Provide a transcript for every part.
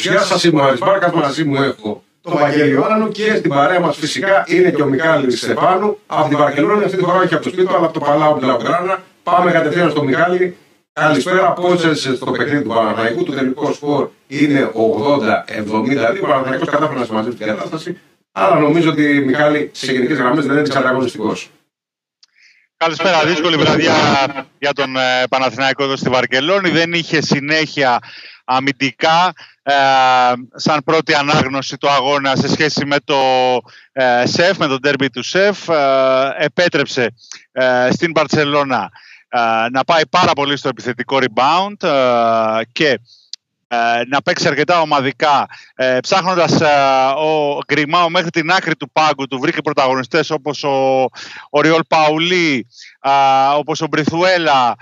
Γεια σας, είμαι ο Άρης Μπάρκας, μαζί μου έχω τον Βαγγέλη Ιωάννου και στην παρέα μας φυσικά είναι και ο Μιχάλης Στεφάνου από την Βαρκελόνη. Αυτή τη φορά όχι από το σπίτι του, αλλά από το Παλάου Μπλαουγκράνα. Πάμε κατευθείαν στο Μιχάλη. Καλησπέρα. Πώς έζησε στο παιχνίδι του Παναθηναϊκού. Το τελικό σκορ είναι 80-72. Ο Παναθηναϊκός κατάφερε να συμμαζέψει την κατάσταση. Αλλά νομίζω ότι Μιχάλη σε γενικές γραμμές δεν είναι ανταγωνιστικός. Καλησπέρα. Δύσκολη βραδιά για τον ε, Παναθηναϊκό εδώ στη Βαρκελόνη. Δεν είχε συνέχεια αμυντικά ε, σαν πρώτη ανάγνωση του αγώνα σε σχέση με το ε, ΣΕΦ, με τον τέρμπι του ΣΕΦ. Ε, επέτρεψε στην Μπαρτσελώνα να πάει πάρα πολύ στο επιθετικό rebound και να παίξει αρκετά ομαδικά ψάχνοντας ο Γκριμάου μέχρι την άκρη του πάγκου του βρήκε πρωταγωνιστές όπως ο, ο Ριόλ Παουλί όπως ο Μπριθουέλα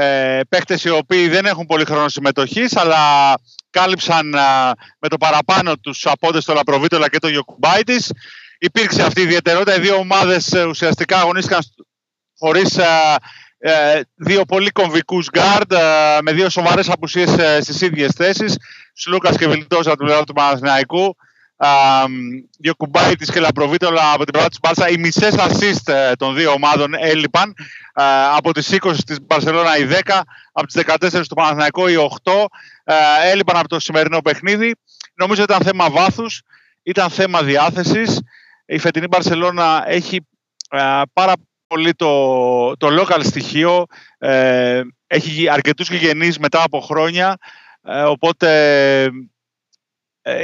ε, παίχτες οι οποίοι δεν έχουν πολύ χρόνο συμμετοχής αλλά κάλυψαν με το παραπάνω τους απόντες τον Λαπροβίτολα και το Γιοκουμπάιτης. Υπήρξε αυτή η ιδιαιτερότητα. Οι δύο ομάδες ε, ουσιαστικά αγωνίστηκαν χωρίς ε, δύο πολύ κομβικούς γκαρντ με δύο σοβαρές απουσίες ε, στις ίδιες θέσεις. Σλούκας και Βιλντόζα από την πλευρά του Παναθηναϊκού Γιοκουμπάιτης και Λαπροβίτολα από την πλευρά της Μπάρσα. Οι μισές assist ε, των δύο ομάδων έλειπαν. Ε, από τις 20 της Μπαρσελώνα οι 10, από τις 14 του Παναθηναϊκού οι 8 ε, έλειπαν από το σημερινό παιχνίδι. Νομίζω ήταν θέμα βάθους, ήταν θέμα διάθεσης. Η φετινή Μπαρσελώνα έχει πάρα πολύ το, το local στοιχείο. έχει αρκετούς γηγενείς μετά από χρόνια. οπότε ε,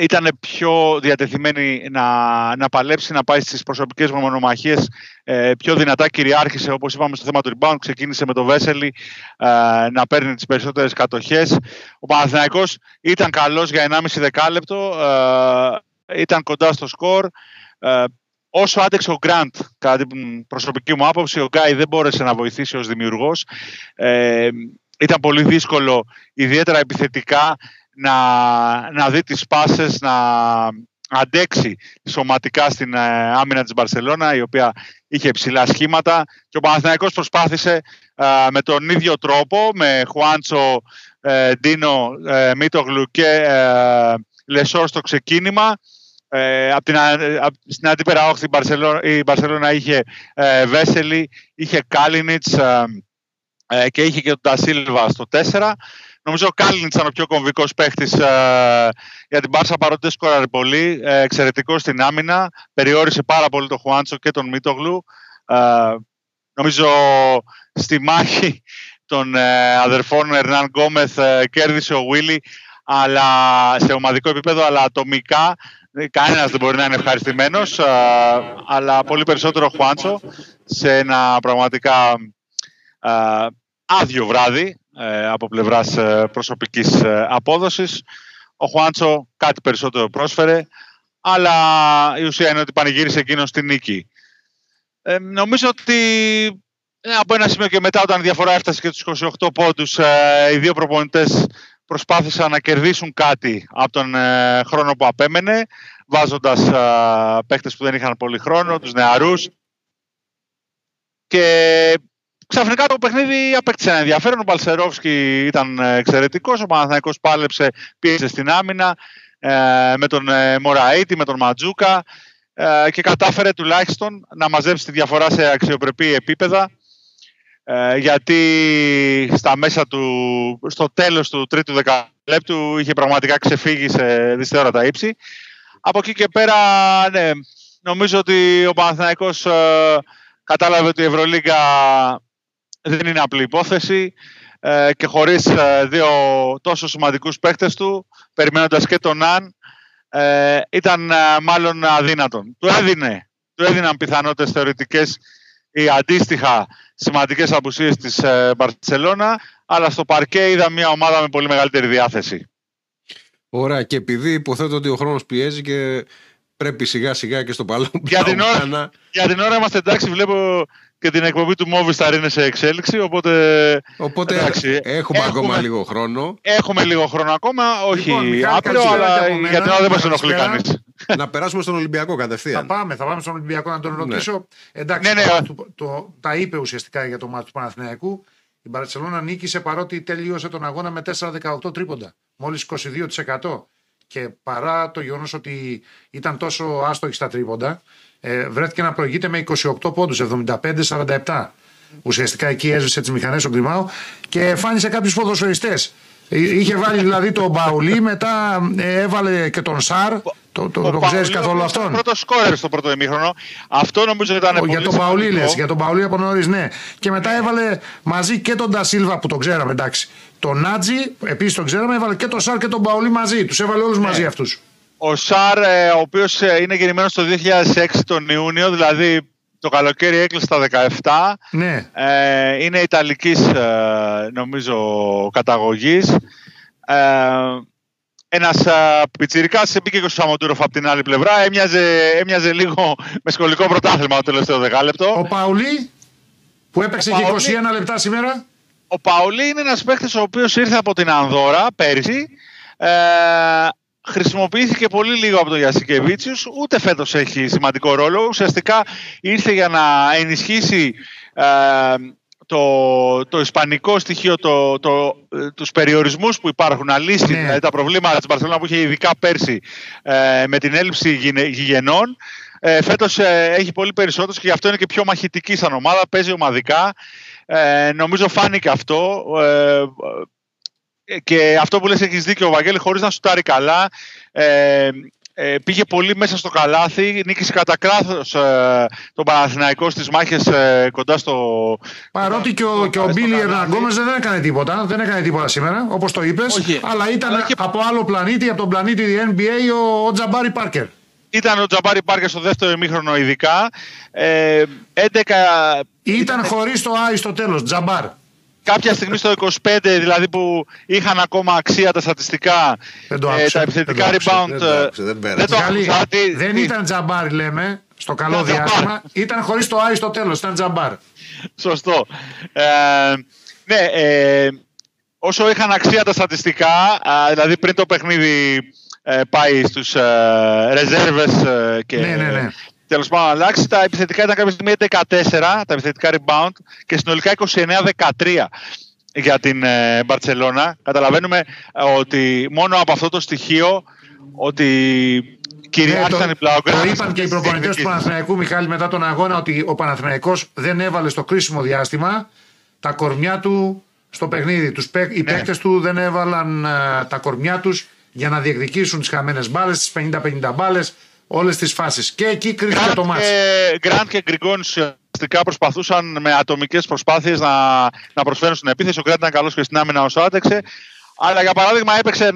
ήταν πιο διατεθειμένη να, να παλέψει, να πάει στις προσωπικές μονομαχίες ε, πιο δυνατά κυριάρχησε όπως είπαμε στο θέμα του rebound, ξεκίνησε με το Βέσελη ε, να παίρνει τις περισσότερες κατοχές. Ο Παναθηναϊκός ήταν καλός για 1,5 δεκάλεπτο, ήταν κοντά στο σκορ. Όσο άντεξε ο Γκραντ, κατά την προσωπική μου άποψη, ο Γκάι δεν μπόρεσε να βοηθήσει ως δημιουργός. ήταν πολύ δύσκολο, ιδιαίτερα επιθετικά, να, να δει τις πάσες, να αντέξει σωματικά στην ε, άμυνα της Μπαρσελώνα η οποία είχε ψηλά σχήματα και ο Παναθηναϊκός προσπάθησε ε, με τον ίδιο τρόπο με Χουάντσο, ε, Ντίνο, Μίτογλου και Λεσόρ στο ξεκίνημα. Από την, στην αντίπερα όχθη η Μπαρσελώνα, είχε Βέσελη, είχε Κάλινιτς και είχε και τον Τασίλβα στο 4 Νομίζω ο Κάλινς ήταν ο πιο κομβικός παίχτης ε, για την Μπάρσα παρότι δεν σκόραρε πολύ. Ε, Εξαιρετικός στην άμυνα. Περιόρισε πάρα πολύ τον Χουάντσο και τον Μίτογλου. Ε, νομίζω στη μάχη των ε, αδερφών Ερνάν Γκόμεθ ε, κέρδισε ο Βίλι αλλά σε ομαδικό επίπεδο, αλλά ατομικά κανένας δεν μπορεί να είναι ευχαριστημένος, αλλά πολύ περισσότερο ο Χουάντσο σε ένα πραγματικά άδειο βράδυ ε, από πλευράς ε, προσωπικής ε, απόδοσης. Ο Χουάντσο κάτι περισσότερο πρόσφερε, αλλά η ουσία είναι ότι πανηγύρισε εκείνος στη νίκη. Ε, νομίζω ότι από ένα σημείο και μετά όταν η διαφορά έφτασε και τους 28 πόντους οι δύο προπονητές προσπάθησαν να κερδίσουν κάτι από τον χρόνο που απέμενε βάζοντας παίχτες που δεν είχαν πολύ χρόνο, τους νεαρούς και Ξαφνικά το παιχνίδι απέκτησε ένα ενδιαφέρον. Ο Μπαλσερόφσκι ήταν ε, εξαιρετικός. Ο Παναθηναϊκός πάλεψε, πίεσε στην άμυνα ε, με τον ε, Μωραήτη, με τον Ματζούκα και κατάφερε τουλάχιστον να μαζέψει τη διαφορά σε αξιοπρεπή επίπεδα γιατί στα μέσα του, στο τέλος του τρίτου δεκαλέπτου είχε πραγματικά ξεφύγει σε δυσθεώρατα ύψη. Από εκεί και πέρα, ναι, νομίζω ότι ο Παναθηναϊκός κατάλαβε ότι η Ευρωλίγκα δεν είναι απλή υπόθεση ε, και χωρίς ε, δύο τόσο σημαντικούς παίκτες του, περιμένοντας και τον Αν, ε, ήταν μάλλον αδύνατον. Του έδινε, του έδιναν πιθανότητες θεωρητικές ή αντίστοιχα σημαντικές απουσίες της Μπαρτσελώνα, αλλά στο παρκέ είδα μια ομάδα με πολύ μεγαλύτερη διάθεση. Ωραία και επειδή υποθέτω ότι ο χρόνος πιέζει και πρέπει σιγά σιγά και στο παλό για, την ώρα, για την ώρα είμαστε εντάξει βλέπω και την εκπομπή του Movistar είναι σε εξέλιξη, οπότε... Οπότε έχουμε, έχουμε, ακόμα λίγο χρόνο. Έχουμε λίγο χρόνο ακόμα, όχι λοιπόν, άπειρο, αλλά για την ώρα δεν μας ενοχλεί κανείς. να περάσουμε στον Ολυμπιακό κατευθείαν. Θα πάμε, θα πάμε στον Ολυμπιακό να τον ναι. ρωτήσω. Ναι. Εντάξει, ναι, ναι. Το, το, τα είπε ουσιαστικά για το μάτι του Παναθηναϊκού. Η Μπαρσελόνα νίκησε παρότι τελείωσε τον αγώνα με 4-18 τρίποντα. Μόλις 22%. και παρά το γεγονός ότι ήταν τόσο άστοχη στα τρίποντα, ε, βρέθηκε να προηγείται με 28 πόντους, 75-47. Ουσιαστικά εκεί έσβησε τις μηχανές ο Γκριμάου και εμφάνισε κάποιους ποδοσοριστέ. Είχε βάλει δηλαδή τον Μπαουλί, μετά ε, έβαλε και τον Σαρ. Το, το, το ξέρεις καθόλου αυτόν; Πρώτος σκόρερ στο πρώτο ημίχρονο. Αυτό νομίζω ήταν πολύ Για τον Παουλί λες, για τον Παουλί από νωρίς, ναι. Και μετά έβαλε μαζί και τον Ντασίλβα που τον ξέραμε, εντάξει. Τον Νάτζι, επίσης τον ξέραμε, έβαλε και τον Σαρ και τον Παουλί μαζί. Τους έβαλε όλους ναι. μαζί αυτούς. Ο Σαρ, ε, ο οποίος ε, είναι γεννημένος το 2006 τον Ιούνιο, δηλαδή το καλοκαίρι έκλεισε τα 17. Ναι. Ε, είναι Ιταλικής ε, νομίζω καταγωγής. Ε, ένας ε, πιτσιρικάς μπήκε και ο Σαμοντούροφ από την άλλη πλευρά. Έμοιαζε, έμοιαζε λίγο με σχολικό πρωτάθλημα το τελευταίο δεκάλεπτο. Ο Παουλί που έπαιξε και 21 λεπτά σήμερα. Ο Παουλί είναι ένας παίχτης ο οποίος ήρθε από την Ανδώρα πέρυσι. Ε, χρησιμοποιήθηκε πολύ λίγο από τον Γιασικεβίτσιους, ούτε φέτος έχει σημαντικό ρόλο. Ουσιαστικά ήρθε για να ενισχύσει ε, το, το ισπανικό στοιχείο, το, το, ε, τους περιορισμούς που υπάρχουν, να λύσει ναι. δηλαδή, τα προβλήματα της Μπαρσελόνα που είχε ειδικά πέρσι ε, με την έλλειψη γηγενών. Ε, φέτος ε, έχει πολύ περισσότερους και γι' αυτό είναι και πιο μαχητική σαν ομάδα, παίζει ομαδικά. Ε, νομίζω φάνηκε αυτό. Ε, και αυτό που λες έχεις δίκιο ο Βαγγέλη χωρίς να σουτάρει καλά ε, ε, πήγε πολύ μέσα στο καλάθι, νίκησε κατά κράθος ε, τον Παναθηναϊκό στις μάχες ε, κοντά στο... Παρότι και ο, και ο Μπίλι Ερναγκόμες δεν έκανε τίποτα, δεν έκανε τίποτα σήμερα, όπως το είπες, αλλά ήταν από άλλο πλανήτη, από τον πλανήτη NBA ο, ο Τζαμπάρι Πάρκερ. Ήταν ο Τζαμπάρι Πάρκερ στο δεύτερο ημίχρονο ειδικά. Ε, 11... Ήταν χωρίς το Άι στο τέλος, Τζαμπάρ κάποια στιγμή στο 25, δηλαδή που είχαν ακόμα αξία τα στατιστικά, δεν το ε, τα επιθετικά rebound. Δεν, το δεν, δεν, το δεν ήταν τζαμπάρ, λέμε, στο καλό διάστημα. Ήταν χωρίς το άι στο τέλος, ήταν τζαμπάρ. Σωστό. Ε, ναι, ε, όσο είχαν αξία τα στατιστικά, δηλαδή πριν το παιχνίδι ε, πάει στους ε, ρεζέρβες ε, και ναι, ναι, ναι τέλος πάντων αλλάξει. Τα επιθετικά ήταν κάποια στιγμή 14, τα επιθετικά rebound και συνολικά 29-13 για την ε, Μπαρτσελώνα. Καταλαβαίνουμε ε, ότι μόνο από αυτό το στοιχείο ότι κυριάρχησαν ναι, οι Πλαογκράνες. Το είπαν και οι προπονητές του Παναθηναϊκού, Μιχάλη, μετά τον αγώνα, ότι ο Παναθηναϊκός δεν έβαλε στο κρίσιμο διάστημα τα κορμιά του στο παιχνίδι. Τους, οι ναι. παίκτες του δεν έβαλαν uh, τα κορμιά τους για να διεκδικήσουν τις χαμένες μπάλες, τις 50-50 μπάλες όλες τις φάσεις. Και εκεί κρίθηκε το μάτι. Γκραντ και Γκριγκόν ουσιαστικά προσπαθούσαν με ατομικές προσπάθειες να, να προσφέρουν στην επίθεση. Ο Γκραντ ήταν καλός και στην άμυνα όσο άντεξε. Αλλά για παράδειγμα έπαιξε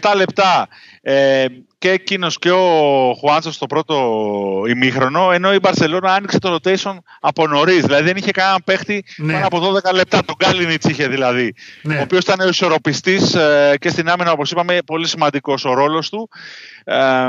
17 λεπτά ε, και εκείνος και ο Χουάντσο στο πρώτο ημίχρονο, ενώ η Μπαρσελόνα άνοιξε το rotation από νωρίς. Δηλαδή δεν είχε κανέναν παίχτη ναι. πάνω από 12 λεπτά. Τον Γκάλινιτ είχε δηλαδή. Ναι. Ο οποίος ήταν ο ισορροπιστής ε, και στην άμυνα, όπως είπαμε, πολύ σημαντικός ο ρόλος του. Ε,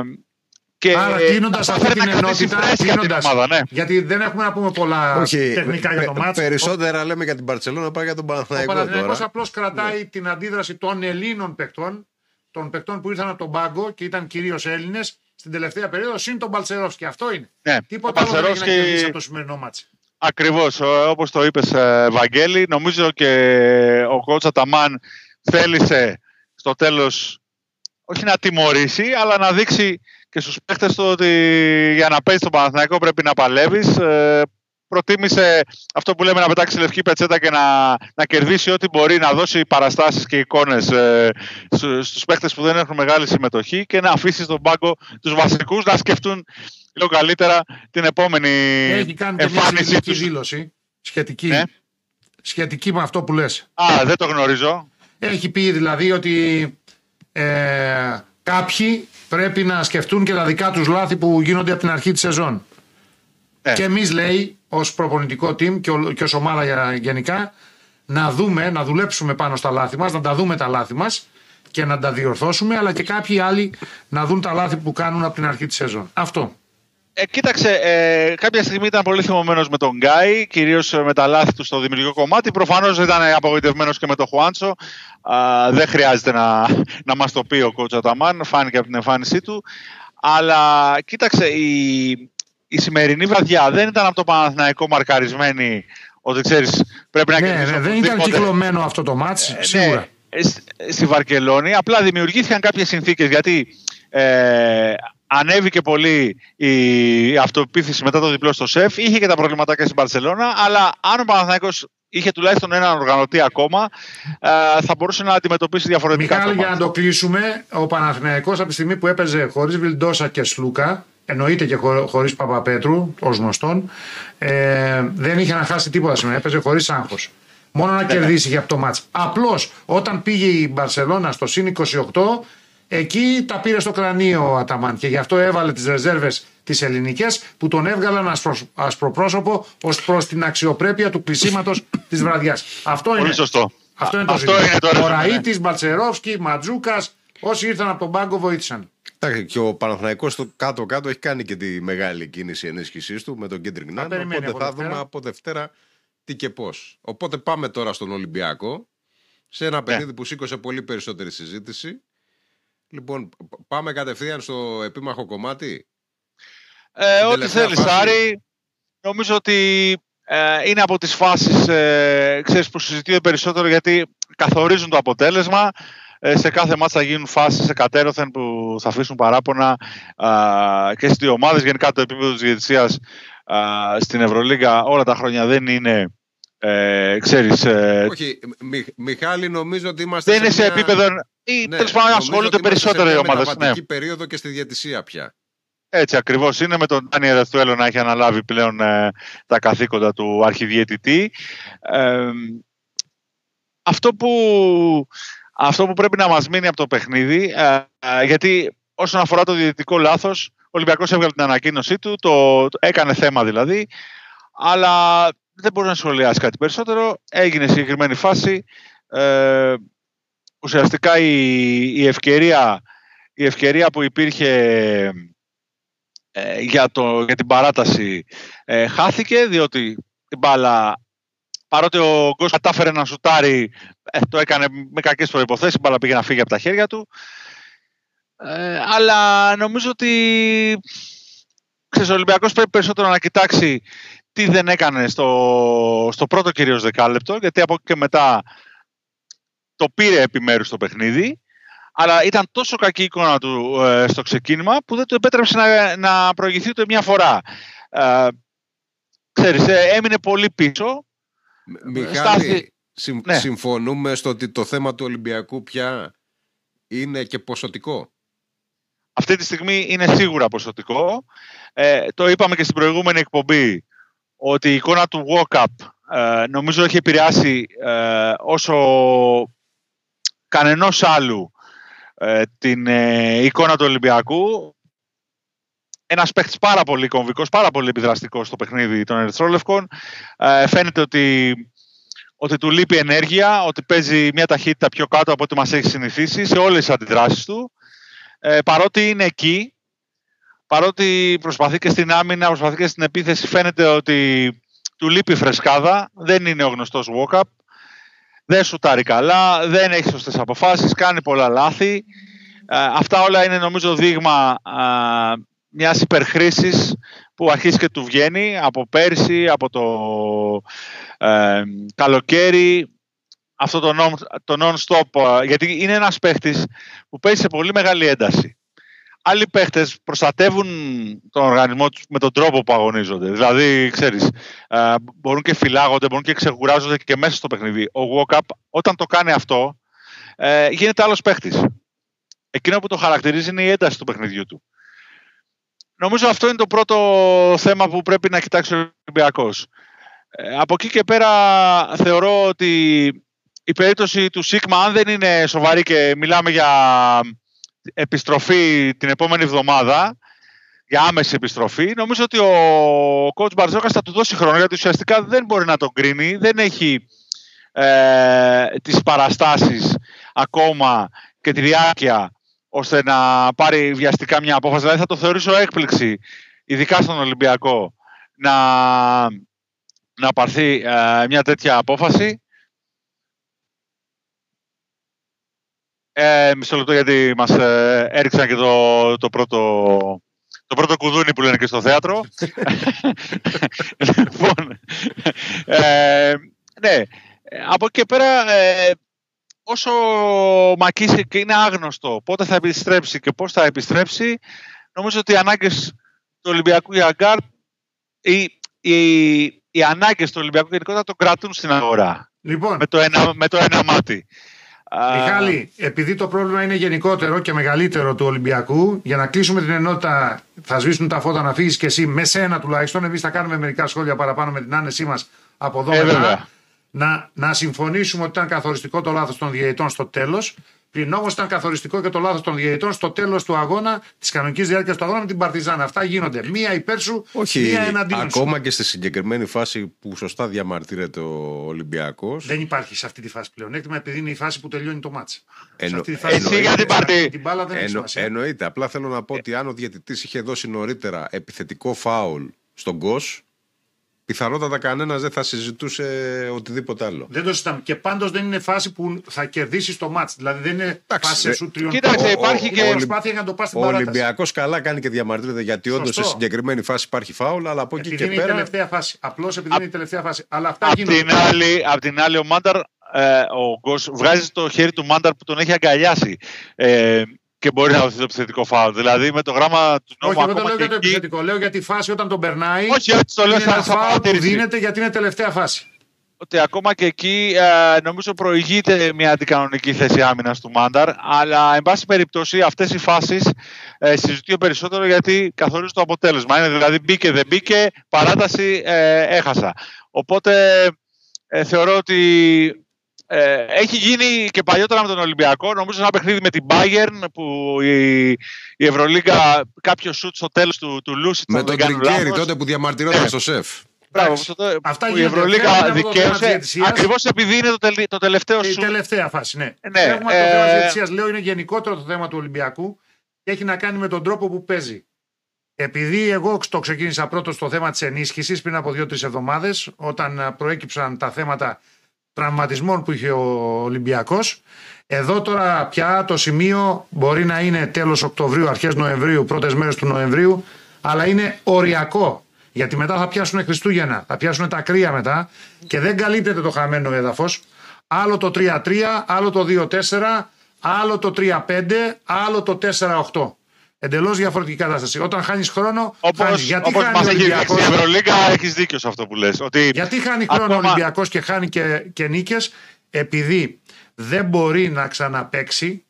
και Άρα κλείνοντα αυτή την ενότητα. Κλείνοντας, ομάδα, ναι. Γιατί δεν έχουμε να πούμε πολλά Όχι, τεχνικά για το μάτσο. Περισσότερα λέμε για την Παρσελόνα παρά για τον Παναθηναϊκό. Ο Παναθηναϊκός απλώς κρατάει ναι. την αντίδραση των Ελλήνων παικτών, των παικτών που ήρθαν από τον πάγκο και ήταν κυρίως Έλληνες στην τελευταία περίοδο, συν τον Και Αυτό είναι. Ναι, Τίποτα άλλο δεν έχει από το σημερινό μάτσο. Ακριβώς, όπως το είπες, ε, Βαγγέλη, νομίζω και ο Κότσα Ταμάν θέλησε στο τέλος όχι να τιμωρήσει, αλλά να δείξει και στους παίχτες του ότι για να παίζεις τον Παναθηναϊκό πρέπει να παλεύεις. Ε, προτίμησε αυτό που λέμε να πετάξει λευκή πετσέτα και να, να κερδίσει ό,τι μπορεί, να δώσει παραστάσεις και εικόνες ε, στους παίχτες που δεν έχουν μεγάλη συμμετοχή και να αφήσει στον πάγκο τους βασικούς να σκεφτούν λίγο καλύτερα την επόμενη Έχει κάνει εμφάνιση μια δήλωση σχετική, ναι. σχετική με αυτό που λες. Α, δεν το γνωρίζω. Έχει πει δηλαδή ότι ε, κάποιοι πρέπει να σκεφτούν και τα δικά τους λάθη που γίνονται από την αρχή της σεζόν. Ε. Και εμείς λέει ως προπονητικό team και, και ως ομάδα γενικά να δούμε, να δουλέψουμε πάνω στα λάθη μας, να τα δούμε τα λάθη μας και να τα διορθώσουμε αλλά και κάποιοι άλλοι να δουν τα λάθη που κάνουν από την αρχή της σεζόν. Αυτό. Ε, κοίταξε, ε, κάποια στιγμή ήταν πολύ θυμωμένος με τον Γκάι, κυρίως με τα λάθη του στο δημιουργικό κομμάτι. Προφανώς ήταν απογοητευμένος και με τον Χουάντσο. δεν χρειάζεται να, να μας το πει ο κότσα Ταμάν, φάνηκε από την εμφάνισή του. Αλλά κοίταξε, η, η σημερινή βραδιά δεν ήταν από το Παναθηναϊκό μαρκαρισμένη ότι ξέρεις, πρέπει να ναι, ναι, δεν ήταν κυκλωμένο αυτό το μάτς, ε, ναι, σίγουρα. στη Βαρκελόνη. Απλά δημιουργήθηκαν κάποιες συνθήκες γιατί ε, ανέβηκε πολύ η αυτοπεποίθηση μετά το διπλό στο ΣΕΦ. Είχε και τα προβληματάκια στην Παρσελώνα, αλλά αν ο Παναθηναϊκός είχε τουλάχιστον έναν οργανωτή ακόμα, ε, θα μπορούσε να αντιμετωπίσει διαφορετικά. Μιχάλη, για να το κλείσουμε, ο Παναθηναϊκός από τη στιγμή που έπαιζε χωρίς Βιλντόσα και Σλούκα, εννοείται και χω, χωρίς Παπαπέτρου, ως γνωστόν, ε, δεν είχε να χάσει τίποτα σήμερα. Έπαιζε χωρίς άγχος. Μόνο να ναι, ναι. κερδίσει για αυτό το μάτς. Απλώς όταν πήγε η Μπαρσελόνα στο συν 28, εκεί τα πήρε στο κρανίο ο Αταμάν και γι' αυτό έβαλε τις ρεζέρβες τις ελληνικές που τον έβγαλαν ασπρο, ασπροπρόσωπο ως προς την αξιοπρέπεια του κλεισίματος της βραδιάς. Αυτό Πολύ είναι. Σωστό. Αυτό είναι το Αυτό είναι το Ο Ραήτη, Μπαλτσερόφσκι, Ματζούκας, όσοι ήρθαν από τον πάγκο βοήθησαν. Και ο Παναθηναϊκός στο κάτω-κάτω έχει κάνει και τη μεγάλη κίνηση ενίσχυσής του με τον Κέντρικ Νάντ. Οπότε θα δούμε από Δευτέρα τι και πώς. Οπότε πάμε τώρα στον Ολυμπιακό. Σε ένα ναι. παιχνίδι που σήκωσε πολύ περισσότερη συζήτηση. Λοιπόν, πάμε κατευθείαν στο επίμαχο κομμάτι; Ε, ό,τι θέλεις, Άρη. Νομίζω ότι ε, είναι από τις φάσεις ε, ξέρεις, που συζητείται περισσότερο γιατί καθορίζουν το αποτέλεσμα. Ε, σε κάθε μάτσα θα γίνουν φάσεις εκατέρωθεν που θα αφήσουν παράπονα και στις δύο ομάδες. Γενικά το επίπεδο της διαιτησίας στην Ευρωλίγα όλα τα χρόνια δεν είναι ε, ξέρεις, ε, Όχι, Μιχάλη, νομίζω ότι είμαστε. Δεν είναι σε, επίπεδο. ή ναι, τέλος πάντων ασχολούνται περισσότερο οι ομάδες. Είναι ναι. περίοδο και στη διατησία πια. Έτσι ακριβώς είναι με τον Τάνι Ρεστουέλο να έχει αναλάβει πλέον ε, τα καθήκοντα του αρχιδιαιτητή. Ε, αυτό, που, αυτό που πρέπει να μας μείνει από το παιχνίδι, ε, ε, γιατί όσον αφορά το διαιτητικό λάθος, ο Ολυμπιακός έβγαλε την ανακοίνωσή του, το, το έκανε θέμα δηλαδή, αλλά δεν μπορείς να σχολιάσεις κάτι περισσότερο. Έγινε συγκεκριμένη φάση. Ε, ουσιαστικά η, η, ευκαιρία, η ευκαιρία που υπήρχε ε, για, το, για την παράταση ε, χάθηκε διότι την μπάλα παρότι ο Γκος κατάφερε να σουτάρει ε, το έκανε με κακές προϋποθέσεις η μπάλα πήγε να φύγει από τα χέρια του αλλά νομίζω ότι ξέρεις, ο Ολυμπιακός πρέπει περισσότερο να κοιτάξει τι δεν έκανε στο, στο πρώτο κυρίως δεκάλεπτο, γιατί από εκεί και μετά το πήρε επιμέρους το παιχνίδι, αλλά ήταν τόσο κακή η εικόνα του ε, στο ξεκίνημα που δεν του επέτρεψε να, να προηγηθεί ούτε μια φορά. Ε, ξέρεις, ε, έμεινε πολύ πίσω. Μιχάλη, ναι. συμφωνούμε στο ότι το θέμα του Ολυμπιακού πια είναι και ποσοτικό. Αυτή τη στιγμή είναι σίγουρα ποσοτικό. Ε, το είπαμε και στην προηγούμενη εκπομπή ότι η εικόνα του walk-up ε, νομίζω έχει επηρεάσει ε, όσο κανενός άλλου ε, την ε, εικόνα του Ολυμπιακού. Ένας παίχτη πάρα πολύ κομβικός, πάρα πολύ επιδραστικός στο παιχνίδι των Ερυθρόλευκων. φαίνεται ότι, ότι του λείπει ενέργεια, ότι παίζει μια ταχύτητα πιο κάτω από ό,τι μας έχει συνηθίσει σε όλες τις αντιδράσεις του. παρότι είναι εκεί, παρότι προσπαθεί και στην άμυνα, προσπαθεί και στην επίθεση, φαίνεται ότι του λείπει φρεσκάδα, δεν είναι ο γνωστός walk-up, δεν σουτάρει καλά, δεν έχει σωστές αποφάσεις, κάνει πολλά λάθη. Ε, αυτά όλα είναι νομίζω δείγμα μια μιας υπερχρήσης που αρχίζει και του βγαίνει από πέρσι, από το ε, καλοκαίρι, αυτό το, non, το non-stop, γιατί είναι ένας παίχτης που παίζει σε πολύ μεγάλη ένταση άλλοι παίχτες προστατεύουν τον οργανισμό τους με τον τρόπο που αγωνίζονται. Δηλαδή, ξέρεις, ε, μπορούν και φυλάγονται, μπορούν και ξεκουράζονται και μέσα στο παιχνίδι. Ο Walkup, όταν το κάνει αυτό, ε, γίνεται άλλος παίχτης. Εκείνο που το χαρακτηρίζει είναι η ένταση του παιχνιδιού του. Νομίζω αυτό είναι το πρώτο θέμα που πρέπει να κοιτάξει ο Ολυμπιακός. Ε, από εκεί και πέρα θεωρώ ότι η περίπτωση του Σίγμα, αν δεν είναι σοβαρή και μιλάμε για επιστροφή την επόμενη εβδομάδα, για άμεση επιστροφή, νομίζω ότι ο coach Μπαρζόκας θα του δώσει χρόνο, γιατί ουσιαστικά δεν μπορεί να τον κρίνει, δεν έχει ε, τις παραστάσεις ακόμα και τη διάρκεια ώστε να πάρει βιαστικά μια απόφαση. Δηλαδή θα το θεωρήσω έκπληξη, ειδικά στον Ολυμπιακό, να, να πάρθει ε, μια τέτοια απόφαση. Ε, μισό λεπτό γιατί μας ε, έριξαν και το, το πρώτο... Το πρώτο κουδούνι που λένε και στο θέατρο. λοιπόν, ε, ναι, από εκεί και πέρα, ε, όσο ο Μακίσικ είναι άγνωστο πότε θα επιστρέψει και πώς θα επιστρέψει, νομίζω ότι οι ανάγκες του Ολυμπιακού για Γκάρτ, οι, οι, οι ανάγκες του Ολυμπιακού γενικότερα τον κρατούν στην αγορά. Λοιπόν. Με το ένα, με το ένα μάτι. Μιχάλη, επειδή το πρόβλημα είναι γενικότερο και μεγαλύτερο του Ολυμπιακού, για να κλείσουμε την ενότητα, θα σβήσουν τα φώτα να φύγεις και εσύ με σένα τουλάχιστον. Εμείς θα κάνουμε μερικά σχόλια παραπάνω με την άνεσή μας από εδώ ε, μετά. Να, να συμφωνήσουμε ότι ήταν καθοριστικό το λάθος των διαιτητών στο τέλος Πριν όμως ήταν καθοριστικό και το λάθος των διαιτητών στο τέλος του αγώνα, της κανονικής διάρκειας του αγώνα με την Παρτιζάν. Αυτά γίνονται. Μία υπέρ σου, Όχι, μία εναντίον Ακόμα και στη συγκεκριμένη φάση που σωστά διαμαρτύρεται ο Ολυμπιακός. Δεν υπάρχει σε αυτή τη φάση πλέον. Έκτημα επειδή είναι η φάση που τελειώνει το μάτς. Εννο... Εσύ για την Παρτί. Την μπάλα δεν Εννο... Εννοείται. Απλά θέλω να πω ότι αν ο διαιτητής είχε δώσει νωρίτερα επιθετικό φάουλ στον Κος πιθανότατα κανένας δεν θα συζητούσε οτιδήποτε άλλο. Δεν το συζητάμε. Και πάντως δεν είναι φάση που θα κερδίσεις το μάτς. Δηλαδή δεν είναι Εντάξει, φάση σου τριών Κοίταξε, υπάρχει και προσπάθεια να το πας στην Ο Ολυμπιακός καλά κάνει και διαμαρτύρεται γιατί όντως σε συγκεκριμένη φάση υπάρχει φάουλ, αλλά από εκεί και πέρα. Είναι η τελευταία φάση. Απλώς επειδή είναι η τελευταία φάση. Αλλά αυτά απ την, άλλη, απ' την άλλη, ο Μάνταρ ε, ο Γκος βγάζει το χέρι του Μάνταρ που τον έχει αγκαλιάσει. Ε, και μπορεί να δοθεί το επιθετικό φάουλ. Δηλαδή με το γράμμα του νόμου. Όχι, εγώ δεν λέω για το επιθετικό. Λέω για τη φάση όταν τον περνάει. Όχι, έτσι το λέω σαν φάουλ που δίνεται γιατί είναι τελευταία φάση. Ότι ακόμα και εκεί ε, νομίζω προηγείται μια αντικανονική θέση άμυνας του Μάνταρ. Αλλά εν πάση περιπτώσει αυτές οι φάσεις ε, συζητούν περισσότερο γιατί καθορίζουν το αποτέλεσμα. Είναι δηλαδή μπήκε, δεν μπήκε, παράταση ε, έχασα. Οπότε ε, θεωρώ ότι ε, έχει γίνει και παλιότερα με τον Ολυμπιακό. Νομίζω ένα παιχνίδι με την Bayern που η, η Ευρωλίγκα κάποιο σουτ στο τέλος του, του Λούσιτ. Με τον Τρικέρι τότε που διαμαρτυρόταν ναι. στο σεφ. Μπράβο, Αυτά η Ευρωλίγα δικαίωσε ακριβώς επειδή είναι το, το τελευταίο σουτ. Η τελευταία φάση, ναι. ναι Έχουμε ε... το θέμα τη διαιτησία, λέω, είναι γενικότερο το θέμα του Ολυμπιακού και έχει να κάνει με τον τρόπο που παίζει. Επειδή εγώ το ξεκίνησα πρώτος στο θέμα της ενίσχυσης πριν από δύο-τρεις εβδομάδες, όταν προέκυψαν τα θέματα τραυματισμών που είχε ο Ολυμπιακός. Εδώ τώρα πια το σημείο μπορεί να είναι τέλος Οκτωβρίου, αρχές Νοεμβρίου, πρώτες μέρες του Νοεμβρίου, αλλά είναι οριακό. Γιατί μετά θα πιάσουν Χριστούγεννα, θα πιάσουν τα κρύα μετά και δεν καλύπτεται το χαμένο έδαφος. Άλλο το 3-3, άλλο το 2-4, άλλο το 3-5, άλλο το 4-8. Εντελώς διαφορετική κατάσταση. Όταν χάνεις χρόνο. Όπω μας έχεις δείξει η Ευρωλίγκα, έχεις δίκιο σε αυτό που λες. Ότι... Γιατί χάνει χρόνο ο Ολυμπιακός και χάνει και, και νίκες, επειδή δεν μπορεί να ξαναπέξει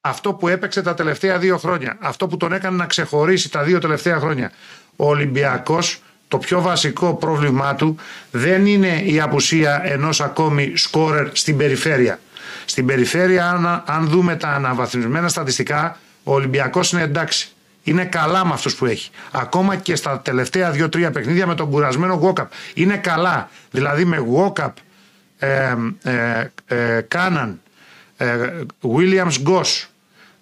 αυτό που έπαιξε τα τελευταία δύο χρόνια. Αυτό που τον έκανε να ξεχωρίσει τα δύο τελευταία χρόνια. Ο Ολυμπιακός, το πιο βασικό πρόβλημά του δεν είναι η απουσία ενός ακόμη σκόρερ στην περιφέρεια. Στην περιφέρεια, αν, αν δούμε τα αναβαθμισμένα στατιστικά, ο Ολυμπιακός είναι εντάξει. Είναι καλά με αυτούς που έχει. Ακόμα και στα τελευταία δύο-τρία παιχνίδια με τον κουρασμένο Γουόκαπ. Είναι καλά. Δηλαδή με Γουόκαπ, ε, ε, ε, Κάναν, ε, Ουίλιαμς-Γκος,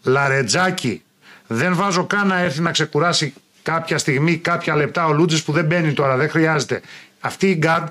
Λαρετζάκη. Δεν βάζω καν να έρθει να ξεκουράσει κάποια στιγμή, κάποια λεπτά ο Λούντζης που δεν μπαίνει τώρα, δεν χρειάζεται. Αυτοί οι γκαρντ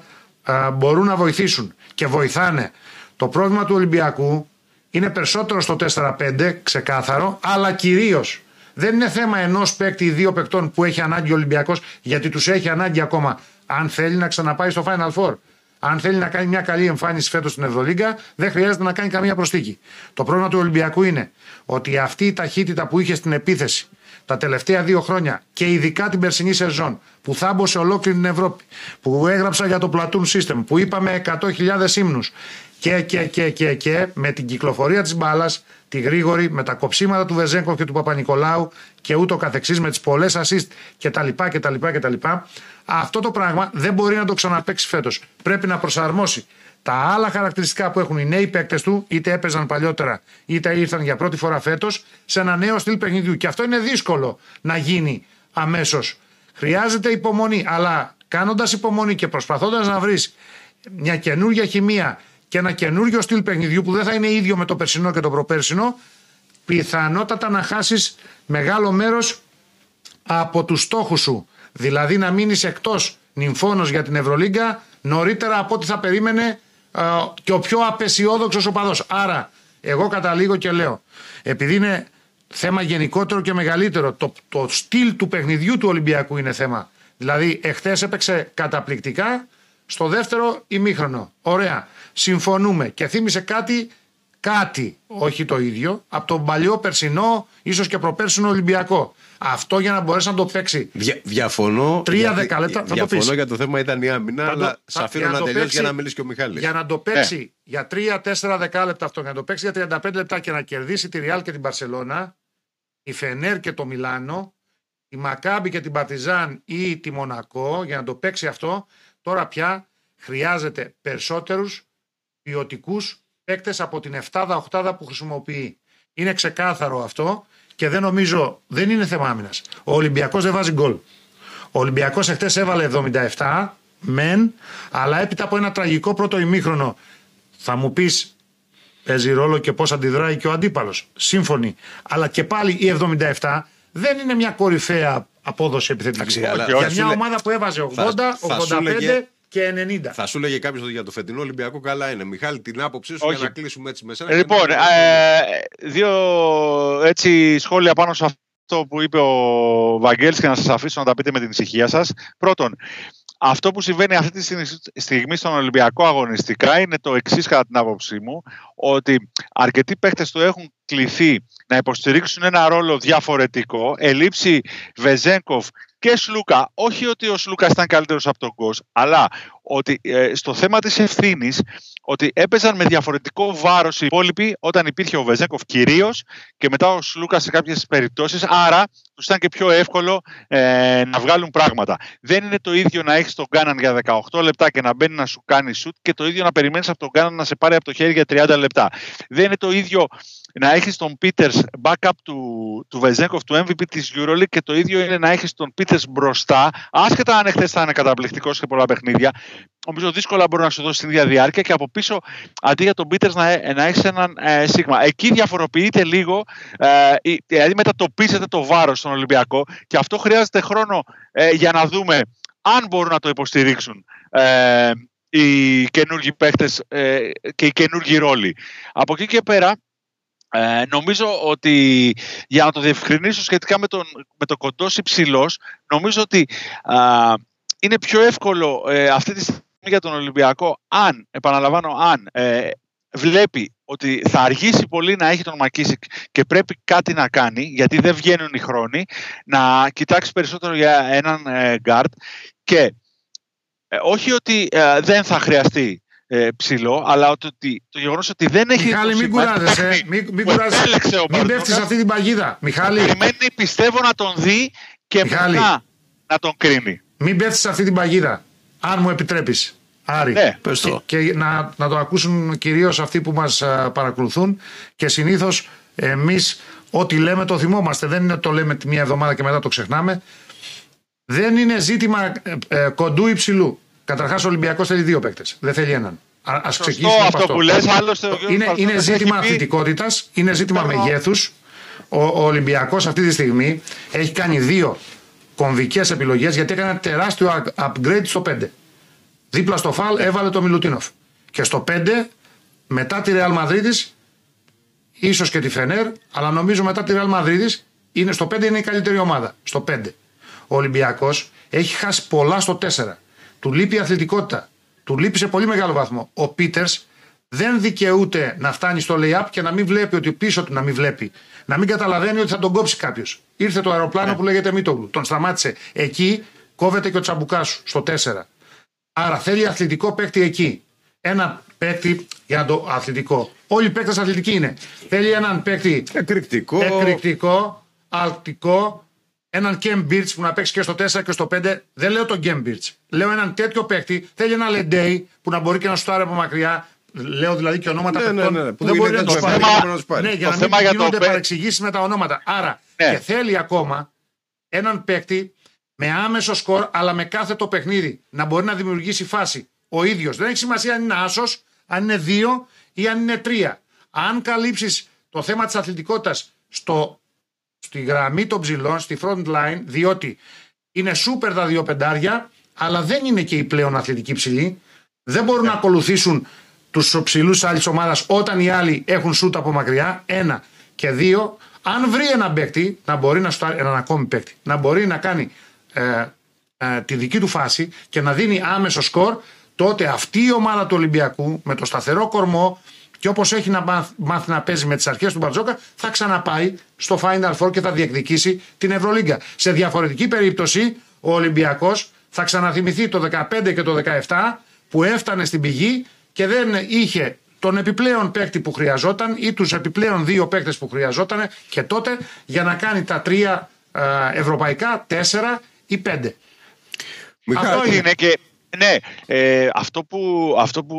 ε, μπορούν να βοηθήσουν και βοηθάνε. Το πρόβλημα του Ολυμπιακού είναι περισσότερο στο 4-5, ξεκάθαρο, αλλά κυρίως δεν είναι θέμα ενός παίκτη ή δύο παικτών που έχει ανάγκη ο Ολυμπιακός, γιατί τους έχει ανάγκη ακόμα. Αν θέλει να ξαναπάει στο Final Four, αν θέλει να κάνει μια καλή εμφάνιση φέτος στην Ευρωλίγκα, δεν χρειάζεται να κάνει καμία προσθήκη. Το πρόβλημα του Ολυμπιακού είναι ότι αυτή η ταχύτητα που είχε στην επίθεση τα τελευταία δύο χρόνια και ειδικά την περσινή σεζόν που θάμπωσε ολόκληρη την Ευρώπη, που έγραψα για το Platoon System, που είπαμε 100.000 ύμνους και, και, και, και, και με την κυκλοφορία της μπάλας, τη γρήγορη, με τα κοψίματα του Βεζέγκοφ και του Παπα-Νικολάου και ούτω καθεξής με τις πολλές assist και τα λοιπά και τα λοιπά και τα λοιπά. Αυτό το πράγμα δεν μπορεί να το ξαναπέξει φέτος. Πρέπει να προσαρμόσει τα άλλα χαρακτηριστικά που έχουν οι νέοι παίκτες του, είτε έπαιζαν παλιότερα, είτε ήρθαν για πρώτη φορά φέτος, σε ένα νέο στυλ παιχνιδιού. Και αυτό είναι δύσκολο να γίνει αμέσως. Χρειάζεται υπομονή, αλλά κάνοντας υπομονή και προσπαθώντας να βρεις μια καινούργια χημεία και ένα καινούριο στυλ παιχνιδιού που δεν θα είναι ίδιο με το περσινό και το προπέρσινο, πιθανότατα να χάσεις μεγάλο μέρος από τους στόχους σου. Δηλαδή να μείνεις εκτός νυμφώνος για την Ευρωλίγκα νωρίτερα από ό,τι θα περίμενε και ο πιο απεσιόδοξος οπαδό. Άρα, εγώ καταλήγω και λέω, επειδή είναι θέμα γενικότερο και μεγαλύτερο, το, το στυλ του παιχνιδιού του Ολυμπιακού είναι θέμα. Δηλαδή, εχθές έπαιξε καταπληκτικά στο δεύτερο ημίχρονο. Ωραία. Συμφωνούμε. Και θύμισε κάτι κάτι, όχι το ίδιο, από τον παλιό περσινό, ίσως και προπέρσινο Ολυμπιακό. Αυτό για να μπορέσει να το παίξει. Δια, διαφωνώ. Τρία δεκαλέπτα. Θα διαφωνώ το για το θέμα ήταν η άμυνα, αλλά σα αφήνω να, να τελειώσει για να μιλήσει και ο Μιχάλης. Για να το παίξει ε. για τρία-τέσσερα δεκάλεπτα αυτό, για να το παίξει για 35 λεπτά και να κερδίσει τη Ριάλ και την Παρσελώνα, η Φενέρ και το Μιλάνο, η Μακάμπη και την Παρτιζάν ή τη Μονακό, για να το παίξει αυτό, τώρα πια χρειάζεται περισσότερους ποιοτικούς παίκτες από την 7-8 που χρησιμοποιεί. Είναι ξεκάθαρο αυτό και δεν νομίζω, δεν είναι θέμα άμυνας. Ο Ολυμπιακός δεν βάζει γκολ. Ο Ολυμπιακός εχθές έβαλε 77, μεν, αλλά έπειτα από ένα τραγικό πρώτο ημίχρονο. Θα μου πεις, παίζει ρόλο και πώς αντιδράει και ο αντίπαλος. Σύμφωνοι. Αλλά και πάλι η 77 δεν είναι μια κορυφαία απόδοση επιθετική. Για μια ομάδα που έβαζε 80, 85 και 90. Θα σου λέγε κάποιος ότι για το φετινό Ολυμπιακό καλά είναι. Μιχάλη, την άποψή σου για να κλείσουμε έτσι με σένα. Λοιπόν, ε, δύο έτσι σχόλια πάνω σε αυτό που είπε ο Βαγγέλης και να σας αφήσω να τα πείτε με την ησυχία σας. Πρώτον, αυτό που συμβαίνει αυτή τη στιγμή στον Ολυμπιακό αγωνιστικά είναι το εξής κατά την άποψή μου, ότι αρκετοί παίχτες του έχουν κληθεί να υποστηρίξουν ένα ρόλο διαφορετικό, ελήψη Βεζέγκοφ και Σλούκα. Όχι ότι ο Σλούκα ήταν καλύτερος από τον Κος, αλλά ότι ε, στο θέμα της ευθύνης, ότι έπαιζαν με διαφορετικό βάρος οι υπόλοιποι όταν υπήρχε ο Βεζέγκοφ κυρίως και μετά ο Σλούκα σε κάποιες περιπτώσεις. Άρα τους ήταν και πιο εύκολο ε, να βγάλουν πράγματα. Δεν είναι το ίδιο να έχεις τον Κάναν για 18 λεπτά και να μπαίνει να σου κάνει σουτ και το ίδιο να περιμένεις από τον Κάναν να σε πάρει από το χέρι για 30 λεπτά. Δεν είναι το ίδιο να έχεις τον Peters backup του, του Βεζέγκοφ, του MVP της EuroLeague και το ίδιο είναι να έχεις τον Peters μπροστά, άσχετα αν εχθές θα είναι καταπληκτικός σε πολλά παιχνίδια. Νομίζω δύσκολα μπορεί να σου δώσει την ίδια διάρκεια και από πίσω αντί για τον Peters να, να έχεις έναν ε, σίγμα. Εκεί διαφοροποιείται λίγο, ε, δηλαδή μετατοπίζεται το βάρος στον Ολυμπιακό και αυτό χρειάζεται χρόνο ε, για να δούμε αν μπορούν να το υποστηρίξουν ε, οι καινούργοι παίχτες ε, και οι καινούργοι ρόλοι. Από εκεί και πέρα, ε, νομίζω ότι για να το διευκρινίσω σχετικά με τον, με το κοντός υψηλός, νομίζω ότι είναι πιο εύκολο ε, αυτή τη στιγμή για τον Ολυμπιακό αν, επαναλαμβάνω, αν ε, βλέπει ότι θα αργήσει πολύ να έχει τον Μακίσικ και πρέπει κάτι να κάνει, γιατί δεν βγαίνουν οι χρόνοι, να κοιτάξει περισσότερο για έναν ε, γκαρντ και όχι ότι δεν θα χρειαστεί ε, ψηλό, αλλά ότι, το γεγονός ότι δεν έχει. Μιχάλη, μην κουράζεσαι. Μην, μην, κουράζεσαι. μην πέφτεις σε αυτή την παγίδα. Μιχάλη. Περιμένει, πιστεύω, να τον δει και Μιχάλη. μετά να τον κρίνει. Μην πέφτεις σε αυτή την παγίδα. Αν μου επιτρέπεις. Άρη. Ναι, πες το. Και, και να, να το ακούσουν κυρίως αυτοί που μας παρακολουθούν και συνήθως εμείς ό,τι λέμε το θυμόμαστε. Δεν είναι το λέμε τη μία εβδομάδα και μετά το ξεχνάμε. Δεν είναι ζήτημα ε, ε, κοντού υψηλού. Καταρχάς, ο Ολυμπιακός θέλει δύο παίκτες. Δεν θέλει έναν. Α ξεκινήσουμε αυτό. αυτό. Που λες, άλλωστε, είναι, είναι ζήτημα αθλητικότητας, είναι ζήτημα μεγέθους. Ο, ο Ολυμπιακός αυτή τη στιγμή έχει κάνει δύο κομβικές επιλογές γιατί έκανε ένα τεράστιο upgrade στο 5. Δίπλα στο φαλ έβαλε το Μιλουτίνοφ. Και στο 5, μετά τη Real Madrid, ίσως και τη Φενέρ, αλλά νομίζω μετά τη Real Madrid, είναι στο 5 είναι η καλύτερη ομάδα. Στο 5. Ο Ολυμπιακός έχει χάσει πολλά στο 4. Του λείπει η αθλητικότητα. Του λείπει σε πολύ μεγάλο βαθμό. Ο Πίτερς δεν δικαιούται να φτάνει στο lay-up και να μην βλέπει ότι πίσω του να μην βλέπει. Να μην καταλαβαίνει ότι θα τον κόψει κάποιος. Ήρθε το αεροπλάνο ναι. που λέγεται Μίτογλου. Τον σταμάτησε. Εκεί κόβεται και ο τσαμπουκάς σου στο 4. Άρα θέλει αθλητικό παίκτη εκεί. Ένα παίκτη για το αθλητικό. Όλοι οι παίκτες αθλητικοί είναι. Θέλει έναν παίκτη εκρηκτικό, εκρηκτικό αλτικό, έναν Κέμ που να παίξει και στο 4 και στο 5. Δεν λέω τον Κέμ Λέω έναν τέτοιο παίκτη. Θέλει ένα Λεντέι που να μπορεί και να στάρει από μακριά. Λέω δηλαδή και ονόματα ναι, παιχτών ναι, ναι, που δεν μπορεί να τους πάρει. Ναι, για να μην γίνονται παρεξηγήσεις με τα ονόματα. Άρα ναι. και θέλει ακόμα έναν παίκτη με άμεσο σκορ αλλά με κάθε το παιχνίδι να μπορεί να δημιουργήσει φάση ο ίδιος. Δεν έχει σημασία αν είναι άσος, αν είναι δύο ή αν είναι τρία. Αν καλύψεις το θέμα της αθλητικότητας στο στη γραμμή των ψηλών, στη front line, διότι είναι σούπερ τα δύο πεντάρια, αλλά δεν είναι και οι πλέον αθλητικοί ψηλοί. Δεν μπορούν να ακολουθήσουν τους ψηλούς άλλης ομάδας όταν οι άλλοι έχουν σούτ από μακριά. Ένα. Και δύο, αν βρει ένα παίκτη, να μπορεί να στάρει έναν ακόμη παίκτη, να μπορεί να κάνει ε, ε, τη δική του φάση και να δίνει άμεσο σκορ, τότε αυτή η ομάδα του Ολυμπιακού με το σταθερό κορμό και όπως έχει να μάθει να παίζει με τις αρχές του Μπαρτζόκα, θα ξαναπάει στο Final Four και θα διεκδικήσει την Ευρωλίγκα. Σε διαφορετική περίπτωση, ο Ολυμπιακός θα ξαναθυμηθεί το 15 και το 17 που έφτανε στην πηγή και δεν είχε τον επιπλέον παίκτη που χρειαζόταν ή τους επιπλέον δύο παίκτες που χρειαζόταν και τότε για να κάνει τα τρία ε, ευρωπαϊκά, τέσσερα ή πέντε. Αυτό είναι και ναι, ε, αυτό που, αυτό που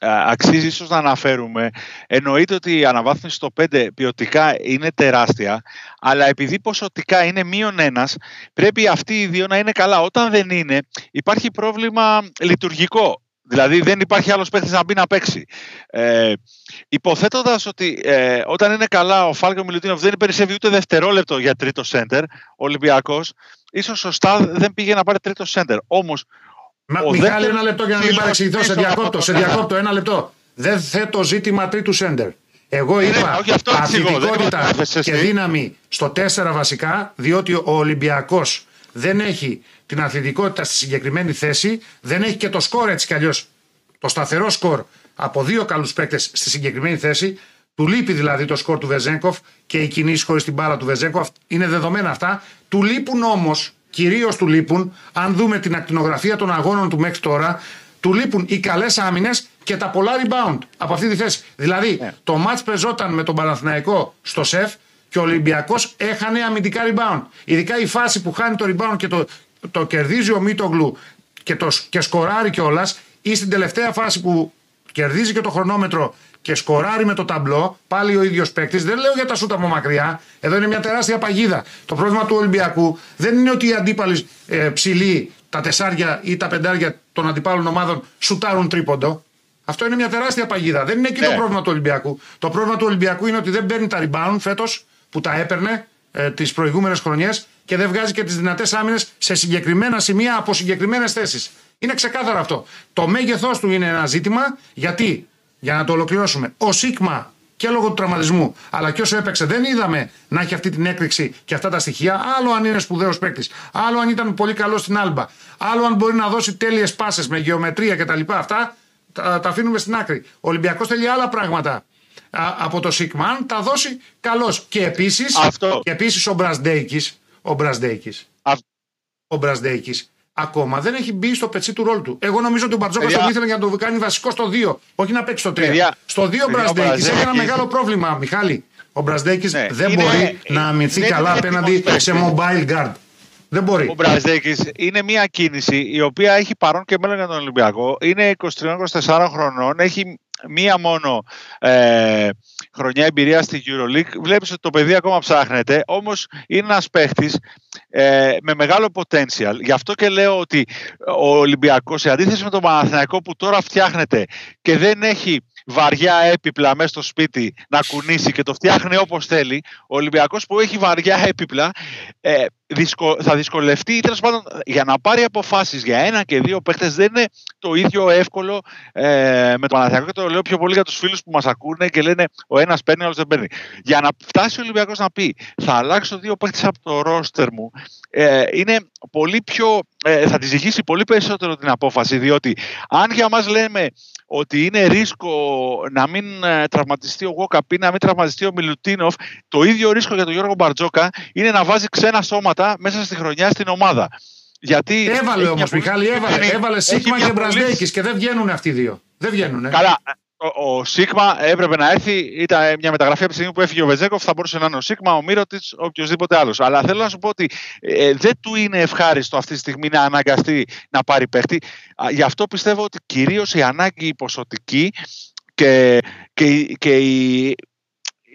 αξίζει ίσως να αναφέρουμε εννοείται ότι η αναβάθμιση στο 5 ποιοτικά είναι τεράστια αλλά επειδή ποσοτικά είναι μείον ένας πρέπει αυτοί οι δύο να είναι καλά. Όταν δεν είναι υπάρχει πρόβλημα λειτουργικό. Δηλαδή δεν υπάρχει άλλος παίχτης να μπει να παίξει. Ε, υποθέτοντας ότι ε, όταν είναι καλά ο Φάλκο Μιλουτίνοφ δεν περισσεύει ούτε δευτερόλεπτο για τρίτο σέντερ, ο Ολυμπιακός ίσως σωστά δεν πήγε να πάρει τρίτο σέντερ. Όμως Μα, ο Μιχάλη, ένα λεπτό για να μην παρεξηγηθώ. Σε διακόπτω, σε διακόπτω, ένα λεπτό. Δεν θέτω ζήτημα τρίτου σέντερ. Εγώ ναι, είπα αθλητικότητα και δύναμη στο 4 βασικά, διότι ο Ολυμπιακός δεν έχει την αθλητικότητα στη συγκεκριμένη θέση, δεν έχει και το σκορ έτσι κι αλλιώς. Το σταθερό σκορ από δύο καλούς παίκτες στη συγκεκριμένη θέση. Του λείπει δηλαδή το σκορ του Βεζέγκοφ και οι κινήσει χωρί την μπάλα του Βεζέγκοφ. Είναι δεδομένα αυτά. Του λείπουν όμως κυρίως του λείπουν, αν δούμε την ακτινογραφία των αγώνων του μέχρι τώρα, του λείπουν οι καλές άμυνες και τα πολλά rebound από αυτή τη θέση. Δηλαδή, yeah. Ναι. το match πεζόταν με τον Παναθηναϊκό στο σεφ και ο Ολυμπιακός έχανε αμυντικά rebound. Ειδικά η φάση που χάνει το rebound και το, το κερδίζει ο Μίτογλου και, το, και σκοράρει κιόλας, ή στην τελευταία φάση που κερδίζει και το χρονόμετρο και σκοράρει με το ταμπλό, πάλι ο ίδιος παίκτης. Δεν λέω για τα σούτα από μακριά. Εδώ είναι μια τεράστια παγίδα. Το πρόβλημα του Ολυμπιακού δεν είναι ότι οι αντίπαλοι ε, ψηλοί, τα τεσσάρια ή τα πεντάρια των αντιπάλων ομάδων σουτάρουν τρίποντο. Αυτό είναι μια τεράστια παγίδα. Δεν είναι εκεί το ναι. πρόβλημα του Ολυμπιακού. Το πρόβλημα του Ολυμπιακού είναι ότι δεν παίρνει τα rebound φέτος που τα έπαιρνε ε, τις προηγούμενες χρονιές και δεν βγάζει και τις δυνατές άμυνες σε συγκεκριμένα σημεία από συγκεκριμένες θέσεις. Είναι ξεκάθαρο αυτό. Το μέγεθός του είναι ένα ζήτημα γιατί για να το ολοκληρώσουμε. Ο Σίγμα και λόγω του τραυματισμού, αλλά και όσο έπαιξε, δεν είδαμε να έχει αυτή την έκρηξη και αυτά τα στοιχεία. Άλλο αν είναι σπουδαίος παίκτης, άλλο αν ήταν πολύ καλός στην άλμπα, άλλο αν μπορεί να δώσει τέλειες πάσες με γεωμετρία κτλ. Αυτά τα, τα αφήνουμε στην άκρη. Ο Ολυμπιακός θέλει άλλα πράγματα από το Σίγμα. Αν τα δώσει, καλώς. Και επίσης επίσης ο Μπρασδέικης. Ο Μπρασδέικης, ο Μπρασδέικης ακόμα δεν έχει μπει στο πετσί του ρόλου του. Εγώ νομίζω ότι ο Μπαρτζόκα τον ήθελε για να το κάνει βασικό στο 2, όχι να παίξει στο 3. Στο 2 ο Μπραζδέκη έχει ένα μεγάλο πρόβλημα, Μιχάλη. Ο Μπραζδέκη ναι, δεν είναι, μπορεί να αμυνθεί καλά απέναντι σε mobile guard. Δεν μπορεί. Ο Μπραζδέκη είναι μια κίνηση η οποία έχει παρόν και μέλλον για τον Ολυμπιακό. Είναι 23-24 χρονών, έχει μία μόνο ε, χρονιά εμπειρίας στη EuroLeague. Βλέπεις ότι το παιδί ακόμα ψάχνεται, όμως είναι ένας παίχτης ε, με μεγάλο potential. Γι' αυτό και λέω ότι ο Ολυμπιακός, σε αντίθεση με τον Παναθηναϊκό που τώρα φτιάχνεται και δεν έχει βαριά έπιπλα μέσα στο σπίτι να κουνήσει και το φτιάχνει όπως θέλει, ο Ολυμπιακός που έχει βαριά έπιπλα ε, θα δυσκολευτεί ή τέλος πάντων για να πάρει αποφάσεις για ένα και δύο παίχτες δεν είναι το ίδιο εύκολο ε, με το Παναθηναϊκό και το λέω πιο πολύ για τους φίλους που μας ακούνε και λένε ο ένας παίρνει, ο άλλος δεν παίρνει. Για να φτάσει ο Ολυμπιακός να πει θα αλλάξω δύο παίχτες από το ρόστερ μου ε, είναι πολύ πιο, ε, θα της ζυγίσει πολύ περισσότερο την απόφαση διότι αν για μας λέμε ότι είναι ρίσκο να μην ε, τραυματιστεί ο Γόκαπ ή να μην τραυματιστεί ο Μιλουτίνοφ. Το ίδιο ρίσκο για τον Γιώργο Μπαρτζόκα είναι να βάζει ξένα σώματα μέσα στη χρονιά στην ομάδα. Γιατί έβαλε όμως, Μιχάλη, έβαλε, έβαλε Σίγμα και Μπραντέκη και δεν βγαίνουν αυτοί οι δύο. Δεν βγαίνουν. Καλά ο, ο Σίγμα έπρεπε να έρθει, ήταν μια μεταγραφή από τη στιγμή που έφυγε ο Βεζέκοφ, θα μπορούσε να είναι ο Σίγμα, ο Μύρωτη, οποιοδήποτε άλλος. Αλλά θέλω να σου πω ότι ε, δεν του είναι ευχάριστο αυτή τη στιγμή να αναγκαστεί να πάρει παίχτη. Γι' αυτό πιστεύω ότι κυρίως η ανάγκη η ποσοτική και, και, και η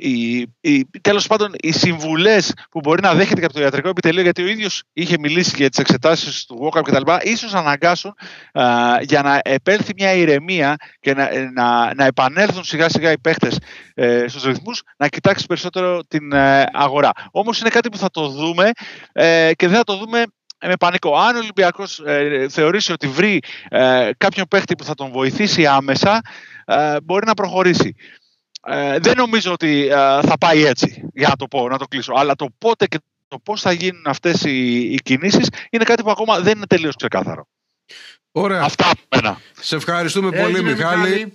οι, οι, τέλος πάντων οι συμβουλές που μπορεί να δέχεται και από το ιατρικό επιτελείο γιατί ο ίδιος είχε μιλήσει για τις εξετάσεις του WOCAP και τα λοιπά ίσως αναγκάσουν α, για να επέλθει μια ηρεμία και να, να, να επανέλθουν σιγά σιγά οι παίχτες ε, στους ρυθμούς να κοιτάξει περισσότερο την ε, αγορά. Όμως είναι κάτι που θα το δούμε ε, και δεν θα το δούμε με πανικό. Αν ο Ολυμπιακός ε, θεωρήσει ότι βρει ε, κάποιον παίχτη που θα τον βοηθήσει άμεσα, ε, μπορεί να προχωρήσει. Ε, δεν νομίζω ότι ε, θα πάει έτσι, για να το πω, να το κλείσω. Αλλά το πότε και το πώς θα γίνουν αυτές οι, οι κινήσεις είναι κάτι που ακόμα δεν είναι τελείως ξεκάθαρο. Ωραία. Αυτά από μένα. Σε ευχαριστούμε πολύ, Μιχάλη.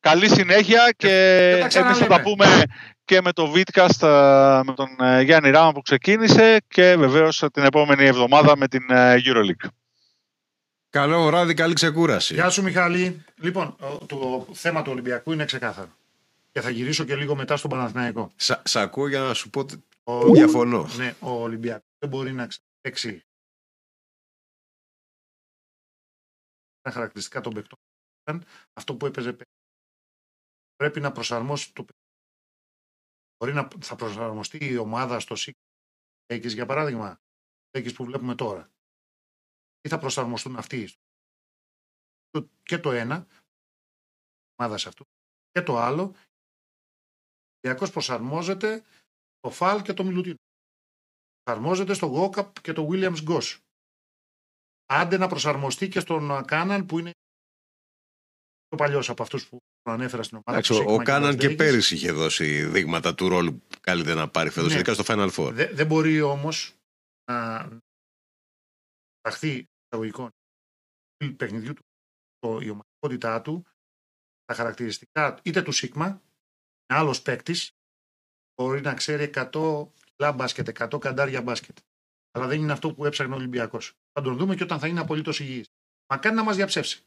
Καλή συνέχεια και εμείς θα τα πούμε και με το Vidcast με τον Γιάννη Ράμα που ξεκίνησε και βεβαίως την επόμενη εβδομάδα με την EuroLeague. Καλό βράδυ, καλή ξεκούραση. Γεια σου Μιχάλη. Λοιπόν, το θέμα του Ολυμπιακού είναι ξεκάθαρο. Και θα γυρίσω και λίγο μετά στον Παναθηναϊκό. Σ' ακούω για να σου πω ο, διαφωνώ. Ναι, ο Ολυμπιακός δεν μπορεί να παίξει τα χαρακτηριστικά των παιχτών. Αυτό που έπαιζε πρέπει να προσαρμόσει το Μπορεί να θα προσαρμοστεί η ομάδα στο ΣΥΚ για παράδειγμα, που βλέπουμε Ή θα προσαρμοστούν αυτοί; Και το ένα, ομάδας σε αυτού, και το άλλο, ο Ολυμπιακός προσαρμόζεται το Φαλ και το Μιλουτίνο. Προσαρμόζεται στο Γόκαπ και το Williams Γκος. Άντε να προσαρμοστεί και στον Κάναν που είναι πιο παλιός από αυτούς που ανέφερα στην ομάδα. ο, ο Κάναν και, και πέρυσι είχε δώσει δείγματα του ρόλου που καλείται να πάρει φέτος, ναι. ειδικά στο Final Four. δεν μπορεί όμως να ταχθεί εισαγωγικών παιχνιδιού του το, η ομαδικότητά του, τα χαρακτηριστικά είτε του Σίγμα, άλλος παίκτης, μπορεί να ξέρει 100 κιλά μπάσκετ, 100 καντάρια μπάσκετ. Αλλά δεν είναι αυτό που έψαχνε ο Ολυμπιακός. Θα τον δούμε και όταν θα είναι απολύτως υγιής. Μα κάνει να μας διαψεύσει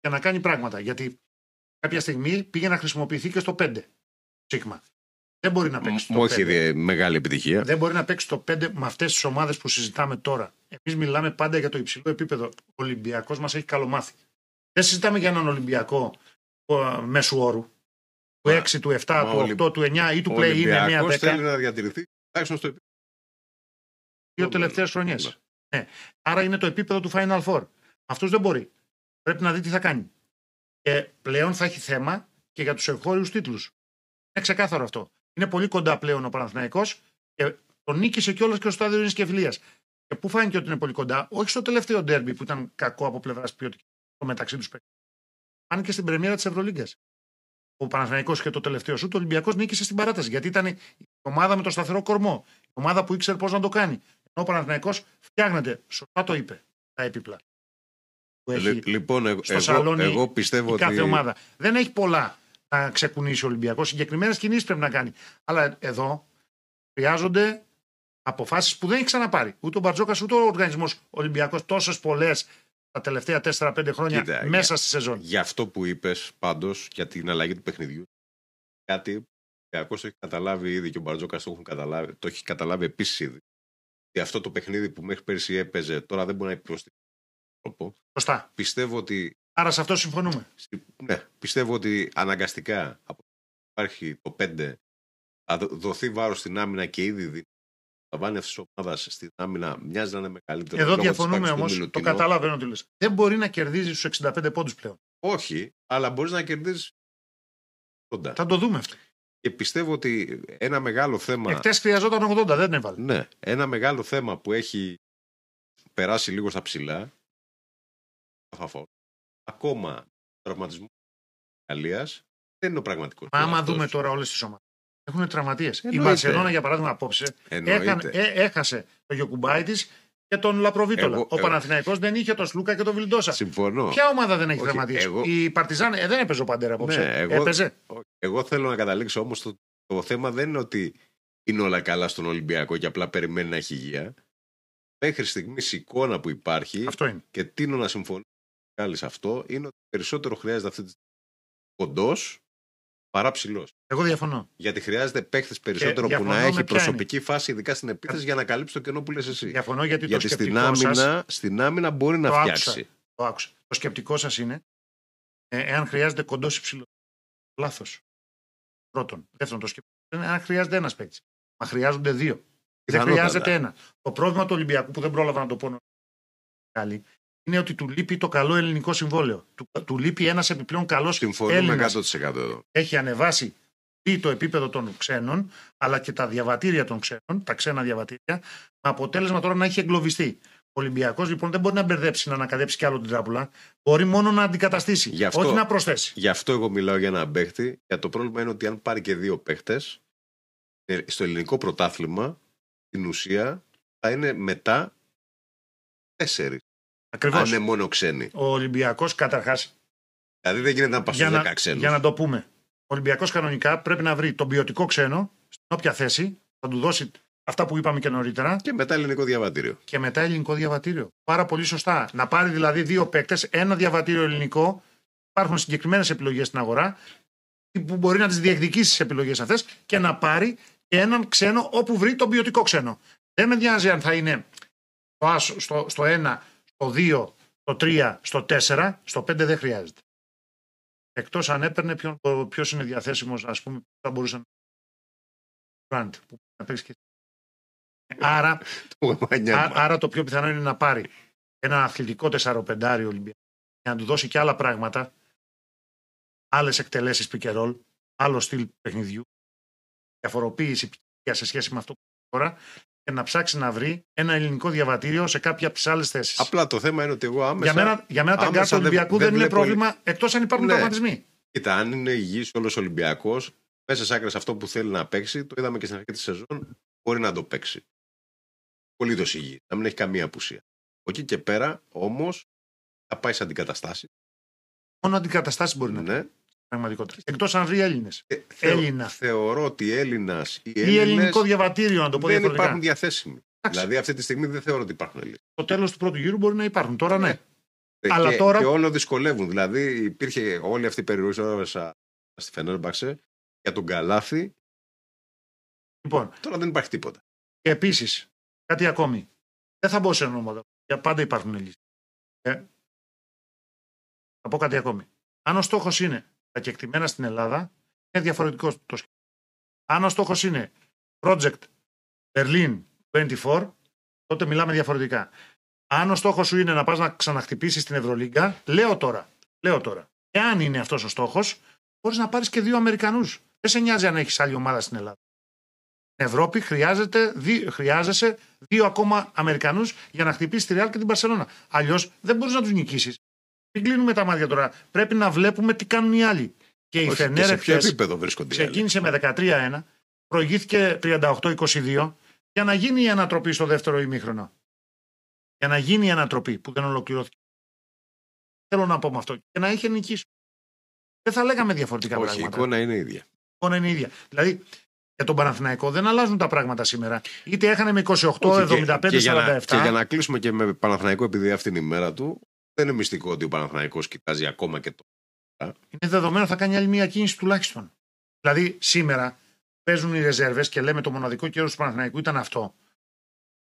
και να κάνει πράγματα. Γιατί κάποια στιγμή πήγε να χρησιμοποιηθεί και στο 5 Σίγμα. Δεν μπορεί να παίξει. Μου έχει μεγάλη επιτυχία. Δεν μπορεί να παίξει το 5 με αυτές τις ομάδες που συζητάμε τώρα. Εμείς μιλάμε πάντα για το υψηλό επίπεδο. Ο Ολυμπιακός μας έχει καλομάθει. Δεν συζητάμε για έναν Ολυμπιακό μέσου όρου. Του 6, του 7, του 8, του 9 ή του play είναι 9-10. θέλει να διατηρηθεί τουλάχιστον στο επίπεδο. Δύο τελευταίες χρονιές. Ναι. Άρα είναι το επίπεδο του Final Four. Αυτός δεν μπορεί. Πρέπει να δει τι θα κάνει. Και πλέον θα έχει θέμα και για τους εγχώριους τίτλους. Είναι ξεκάθαρο αυτό. Είναι πολύ κοντά πλέον ο Παναθηναϊκός και τον νίκησε κιόλας και ο στάδιο Ειρήνης και Ευηλία. Και πού φάνηκε ότι είναι πολύ κοντά, όχι στο τελευταίο ντέρμπι που ήταν κακό από πλευράς ποιοτικής μεταξύ τους παίκτε. Φάνηκε στην πρεμιέρα της Ευρωλίγκας. Ο Παναθηναϊκός και το τελευταίο σου, το Ολυμπιακός νίκησε στην παράταση. Γιατί ήταν η ομάδα με το σταθερό κορμό. Η ομάδα που ήξερε πώς να το κάνει. Ενώ ο Παναθηναϊκός φτιάχνεται. Σωστά το είπε τα έπιπλα. Που έχει λοιπόν, εγώ, στο σαλόνι εγώ πιστεύω η κάθε ότι... ομάδα. Δεν έχει πολλά να ξεκουνήσει ο Ολυμπιακός. Συγκεκριμένες κινήσεις πρέπει να κάνει. Αλλά εδώ χρειάζονται αποφάσεις που δεν έχει ξαναπάρει. Ούτε ο Μπαρτζόκας ούτε ο οργανισμός Ολυμπιακός τόσες πολλές τα τελευταία 4-5 χρόνια Κοίτα, μέσα για, στη σεζόν. Για αυτό που είπες πάντως για την αλλαγή του παιχνιδιού, κάτι που το έχει καταλάβει ήδη και ο Μπαρτζόκας το, καταλάβει, το έχει καταλάβει επίσης ήδη. Και αυτό το παιχνίδι που μέχρι πέρσι έπαιζε τώρα δεν μπορεί να υποστηρίξει τρόπο. Σωστά. Πιστεύω ότι. Άρα σε αυτό συμφωνούμε. Ναι, πιστεύω ότι αναγκαστικά υπάρχει το 5 θα δοθεί βάρος στην άμυνα και ήδη λαμβάνει αυτής της ομάδας στην άμυνα μοιάζει να είναι μεγαλύτερο. Εδώ διαφωνούμε όμως. Το καταλαβαίνω τι λες. Δεν μπορεί να κερδίζει στους 65 πόντους πλέον. Όχι, αλλά μπορείς να κερδίζει. Θα το δούμε αυτό. Και πιστεύω ότι ένα μεγάλο θέμα. Εχθές χρειαζόταν 80, δεν έβαλε. Ναι, ένα μεγάλο θέμα που έχει περάσει λίγο στα ψηλά. Ακόμα τραυματισμός Γαλλία δεν είναι ο πραγματικός. Μα άμα δούμε τώρα όλες τις ομάδες. Έχουν τραυματίες. Η Μπαρσελόνα, για παράδειγμα, απόψε έχαν, ε, έχασε το Γιοκουμπάι τη και τον Λαπροβίτολα. ο Παναθηναϊκός δεν είχε τον Σλούκα και τον Βιλντόσα. Συμφωνώ. Ποια ομάδα δεν έχει τραυματίες; Εγώ... Η Παρτιζάν ε, δεν έπαιζε ο Παντέρα απόψε. Ναι, εγώ... Έπαιζε; Εγώ θέλω να καταλήξω όμως το, το θέμα δεν είναι ότι είναι όλα καλά στον Ολυμπιακό και απλά περιμένει να έχει υγεία. Μέχρι στιγμής η εικόνα που υπάρχει αυτό είναι. και τίνω να συμφωνήσω σε αυτό είναι ότι περισσότερο χρειάζεται αυτή τη κοντός παρά ψηλός. Εγώ διαφωνώ. Γιατί χρειάζεται παίχτες περισσότερο που να έχει προσωπική φάση, ειδικά στην επίθεση, για να καλύψει το κενό που λες εσύ. Διαφωνώ γιατί, γιατί το στην, άμυνα, σας... στην άμυνα μπορεί να φτιάξει. το άκουσα. Το σκεπτικό σας είναι ε, εάν χρειάζεται κοντός ή ψηλός. Λάθος. Πρώτον. Δεύτερον, το σκεπτικό είναι αν χρειάζεται ένας παίκτης. Μα χρειάζονται δύο. Δεν χρειάζεται ένα. Το πρόβλημα του Ολυμπιακού που δεν πρόλαβα να το πω είναι ότι του λείπει το καλό ελληνικό συμβόλαιο. Του, του λείπει ένας επιπλέον καλός Συμφωνούμε 100% εδώ. Έχει ανεβάσει το επίπεδο των ξένων, αλλά και τα διαβατήρια των ξένων, τα ξένα διαβατήρια, με αποτέλεσμα τώρα να έχει εγκλωβιστεί. Ο Ολυμπιακός λοιπόν δεν μπορεί να μπερδέψει, να ανακαδέψει κι άλλο την τράπουλα. Μπορεί μόνο να αντικαταστήσει, αυτό, όχι να προσθέσει. Γι' αυτό εγώ μιλάω για ένα παίχτη. Για το πρόβλημα είναι ότι αν πάρει και δύο παίχτες, ε, στο ελληνικό πρωτάθλημα, στην ουσία θα είναι μετά τέσσερις. Ακριβώς. Αν είναι μόνο ξένοι. Ο Ολυμπιακός καταρχάς Δηλαδή δεν γίνεται να πας στου 10 ξένους. Για να το πούμε. Ο Ολυμπιακός κανονικά πρέπει να βρει τον ποιοτικό ξένο στην όποια θέση, θα του δώσει αυτά που είπαμε και νωρίτερα. Και μετά ελληνικό διαβατήριο. Και μετά ελληνικό διαβατήριο. Πάρα πολύ σωστά. Να πάρει δηλαδή δύο παίκτες, ένα διαβατήριο ελληνικό. Υπάρχουν συγκεκριμένες επιλογές στην αγορά που μπορεί να τις διεκδικήσει τι επιλογές αυτές και να πάρει έναν ξένο όπου βρει τον ποιοτικό ξένο. Δεν με νοιάζει αν θα είναι στο, στο 1, στο 2, στο 3, στο 4, στο 5 δεν χρειάζεται. Εκτός αν έπαιρνε ποιος είναι διαθέσιμος, ας πούμε, θα μπορούσε να. Που να παίξει και Άρα, άρα το πιο πιθανό είναι να πάρει ένα αθλητικό 4-5 Ολυμπιακός και να του δώσει και άλλα πράγματα, άλλες εκτελέσεις πικερόλ, άλλο στυλ παιχνιδιού, διαφοροποίηση σε σχέση με αυτό που τώρα και να ψάξει να βρει ένα ελληνικό διαβατήριο σε κάποια από τις άλλες θέσεις. Απλά το θέμα είναι ότι εγώ άμεσα. Για μένα, για μένα τα γκάρτα του Ολυμπιακού δεν, δεν είναι πρόβλημα εκτός αν υπάρχουν ναι. τραυματισμοί. Κοίτα, αν είναι υγιής όλος Ολυμπιακός, μέσα σε άκρες αυτό που θέλει να παίξει, το είδαμε και στην αρχή της σεζόν, μπορεί να το παίξει. Πολύ το υγιής, να μην έχει καμία απουσία. Από εκεί και πέρα όμως θα πάει σε αντικαταστάσεις. Μόνο αντικαταστάσεις μπορεί να ναι. Πραγματικότητα. Εκτός αν βρει Έλληνες. Ε, Έλληνα. Θεωρώ ότι Έλληνας ή, ή ελληνικό διαβατήριο, να το πω Δεν υπάρχουν διαθέσιμοι. Δηλαδή αυτή τη στιγμή δεν θεωρώ ότι υπάρχουν Έλληνες. Στο τέλος του πρώτου γύρου μπορεί να υπάρχουν. Τώρα ναι. Ε, Αλλά και, τώρα... και όλο δυσκολεύουν. Δηλαδή υπήρχε όλη αυτή η περιοχή στη Φενέρμπαξε για τον Καλάθι. Λοιπόν, τώρα δεν υπάρχει τίποτα. Και επίσης, κάτι ακόμη. Δεν θα μπω σε ονόματα. Για πάντα υπάρχουν λύσει. Ε, θα πω κάτι ακόμη. Αν ο στόχος είναι τα κεκτημένα στην Ελλάδα, είναι διαφορετικό το σχέδιο. Αν ο στόχος είναι Project Berlin 24, τότε μιλάμε διαφορετικά. Αν ο στόχος σου είναι να πας να ξαναχτυπήσεις την Ευρωλίγκα, λέω τώρα. Λέω τώρα. Εάν είναι αυτός ο στόχος, μπορείς να πάρεις και δύο Αμερικανούς. Δεν σε νοιάζει αν έχεις άλλη ομάδα στην Ελλάδα. Στην Ευρώπη χρειάζεται, δι, χρειάζεσαι δύο ακόμα Αμερικανούς για να χτυπήσεις τη Ρεάλ και την Παρσελώνα. Αλλιώς δεν μπορείς να τους νικήσεις. Μην κλείνουμε τα μάτια τώρα. Πρέπει να βλέπουμε τι κάνουν οι άλλοι. Και η Φενέρ σε ποιο επίπεδο βρίσκονται Ξεκίνησε με 13-1, προηγήθηκε 38-22 για να γίνει η ανατροπή στο δεύτερο ημίχρονο. Για να γίνει η ανατροπή που δεν ολοκληρώθηκε. Θέλω να πω με αυτό. Και να είχε νικήσει. Δεν θα λέγαμε διαφορετικά Όχι, πράγματα. Η εικόνα είναι ίδια. Η εικόνα είναι ίδια. Δηλαδή για τον Παναθηναϊκό δεν αλλάζουν τα πράγματα σήμερα. Είτε έχανε με 28-75-47. Και, και, και, για να κλείσουμε και με Παναθηναϊκό επειδή αυτή είναι η μέρα του, δεν είναι μυστικό ότι ο Παναθηναϊκός κοιτάζει ακόμα και το. Είναι δεδομένο θα κάνει άλλη μία κίνηση τουλάχιστον. Δηλαδή σήμερα παίζουν οι ρεζέρβες και λέμε το μοναδικό καιρό του Παναθηναϊκού ήταν αυτό.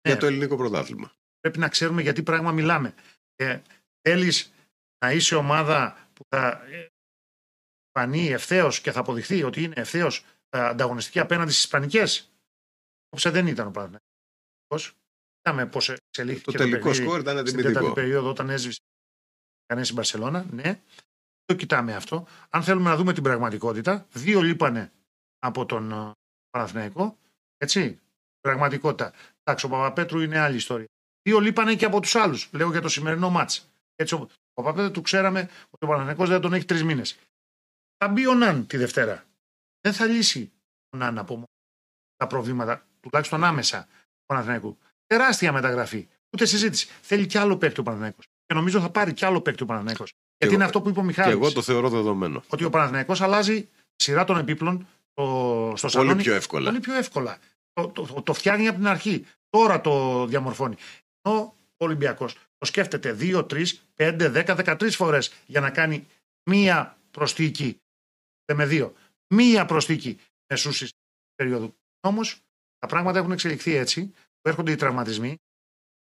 Για το ελληνικό πρωτάθλημα. Πρέπει να ξέρουμε γιατί πράγμα μιλάμε. Ε, Θέλεις να είσαι ομάδα που θα ε, φανεί ευθέως και θα αποδειχθεί ότι είναι ευθέως ε, ανταγωνιστική απέναντι στις Ισπανικές; Όπω δεν ήταν ο Παναθηναϊκός. Είδαμε πώς εξελίχθηκε το, το τελικό σκορ ήταν την περίοδο όταν έσβησε κανένας στην Παρσελώνα, ναι. Το κοιτάμε αυτό. Αν θέλουμε να δούμε την πραγματικότητα, δύο λείπανε από τον ε, Παναθηναϊκό. Έτσι. Πραγματικότητα. Εντάξει, ο Παπαπέτρου είναι άλλη ιστορία. Δύο λείπανε και από τους άλλους. Λέω για το σημερινό μάτς. Έτσι, ο Παπαπέτρου του ξέραμε ότι ο Παναθηναϊκός δεν τον έχει τρεις μήνες. Θα μπει ο Ναν τη Δευτέρα. Δεν θα λύσει ο Ναν από τα προβλήματα, τουλάχιστον άμεσα του Παναθηναϊκού. Τεράστια μεταγραφή. Ούτε συζήτηση. Θέλει κι άλλο παίκτη ο Παναθηναϊκός. Και νομίζω θα πάρει κι άλλο παίκτη ο Παναθυναϊκό. Γιατί είναι αυτό που είπε ο Μιχάλης. Και εγώ το θεωρώ δεδομένο. Ότι ο Παναθυναϊκό αλλάζει σειρά των επίπλων στο, στο σαλόνι. Πολύ πιο εύκολα. Πολύ πιο εύκολα. Το, το, το, φτιάχνει από την αρχή. Τώρα το διαμορφώνει. Ενώ ο Ολυμπιακός το σκέφτεται 2, 3, 5, 10, 13 φορές για να κάνει μία προστίκη. Δεν με δύο. Μία προστίκη μεσούση περίοδου. Όμως τα πράγματα έχουν εξελιχθεί έτσι που έρχονται οι τραυματισμοί.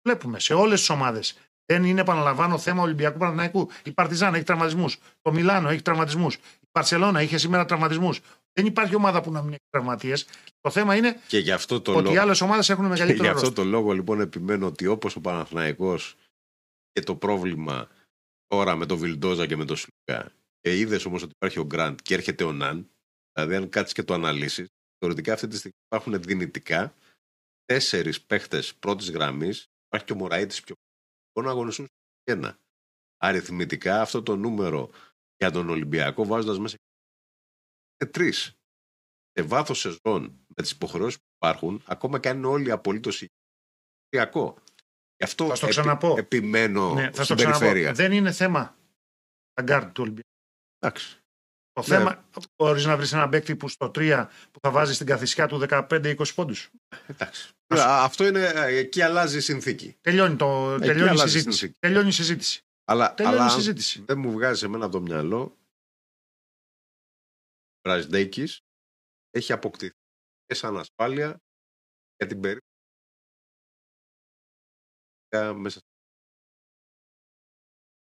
Βλέπουμε σε όλες τις ομάδες δεν είναι, επαναλαμβάνω, θέμα Ολυμπιακού Παναθηναϊκού. Η Παρτιζάν έχει τραυματισμούς. Το Μιλάνο έχει τραυματισμούς. Η Παρσελώνα είχε σήμερα τραυματισμούς. Δεν υπάρχει ομάδα που να μην έχει τραυματίες. Το θέμα είναι και γι αυτό το ότι λόγο... οι άλλες ομάδες έχουν μεγαλύτερο Και γι' αυτό το λόγο λοιπόν επιμένω ότι όπως ο Παναθηναϊκός και το πρόβλημα τώρα με τον Βιλντόζα και με τον Σλουκά και είδες όμως ότι υπάρχει ο Γκραντ και έρχεται ο Ναν, δηλαδή αν κάτσεις και το αναλύσεις, θεωρητικά αυτή τη στιγμή υπάρχουν δυνητικά τέσσερις παίχτες πρώτης γραμμής. Υπάρχει και ο Μωραήτης πιο να αγωνιστούν ένα. Αριθμητικά αυτό το νούμερο για τον Ολυμπιακό βάζοντας μέσα είναι τρεις. Σε βάθος σεζόν με τις υποχρεώσεις που υπάρχουν, ακόμα και αν είναι όλοι απολύτως υγιεινοί. Γι' αυτό θα στο ξαναπώ. επιμένω ναι, θα στην περιφέρεια. Δεν είναι θέμα αγκάρ του Ολυμπιακού. Εντάξει. Το ναι. θέμα, μπορείς να βρεις ένα παίκτη που στο 3 που θα βάζει στην καθησιά του 15-20 πόντους. Εντάξει. Αυτό είναι. Εκεί αλλάζει η συνθήκη. Τελειώνει, το, τελειώνει, η συζήτηση. τελειώνει η συζήτηση. Αλλά, τελειώνει αλλά η συζήτηση. δεν μου βγάζει εμένα από το μυαλό. Μπραζντέκη έχει αποκτηθεί και σαν ασφάλεια για την περίπτωση μέσα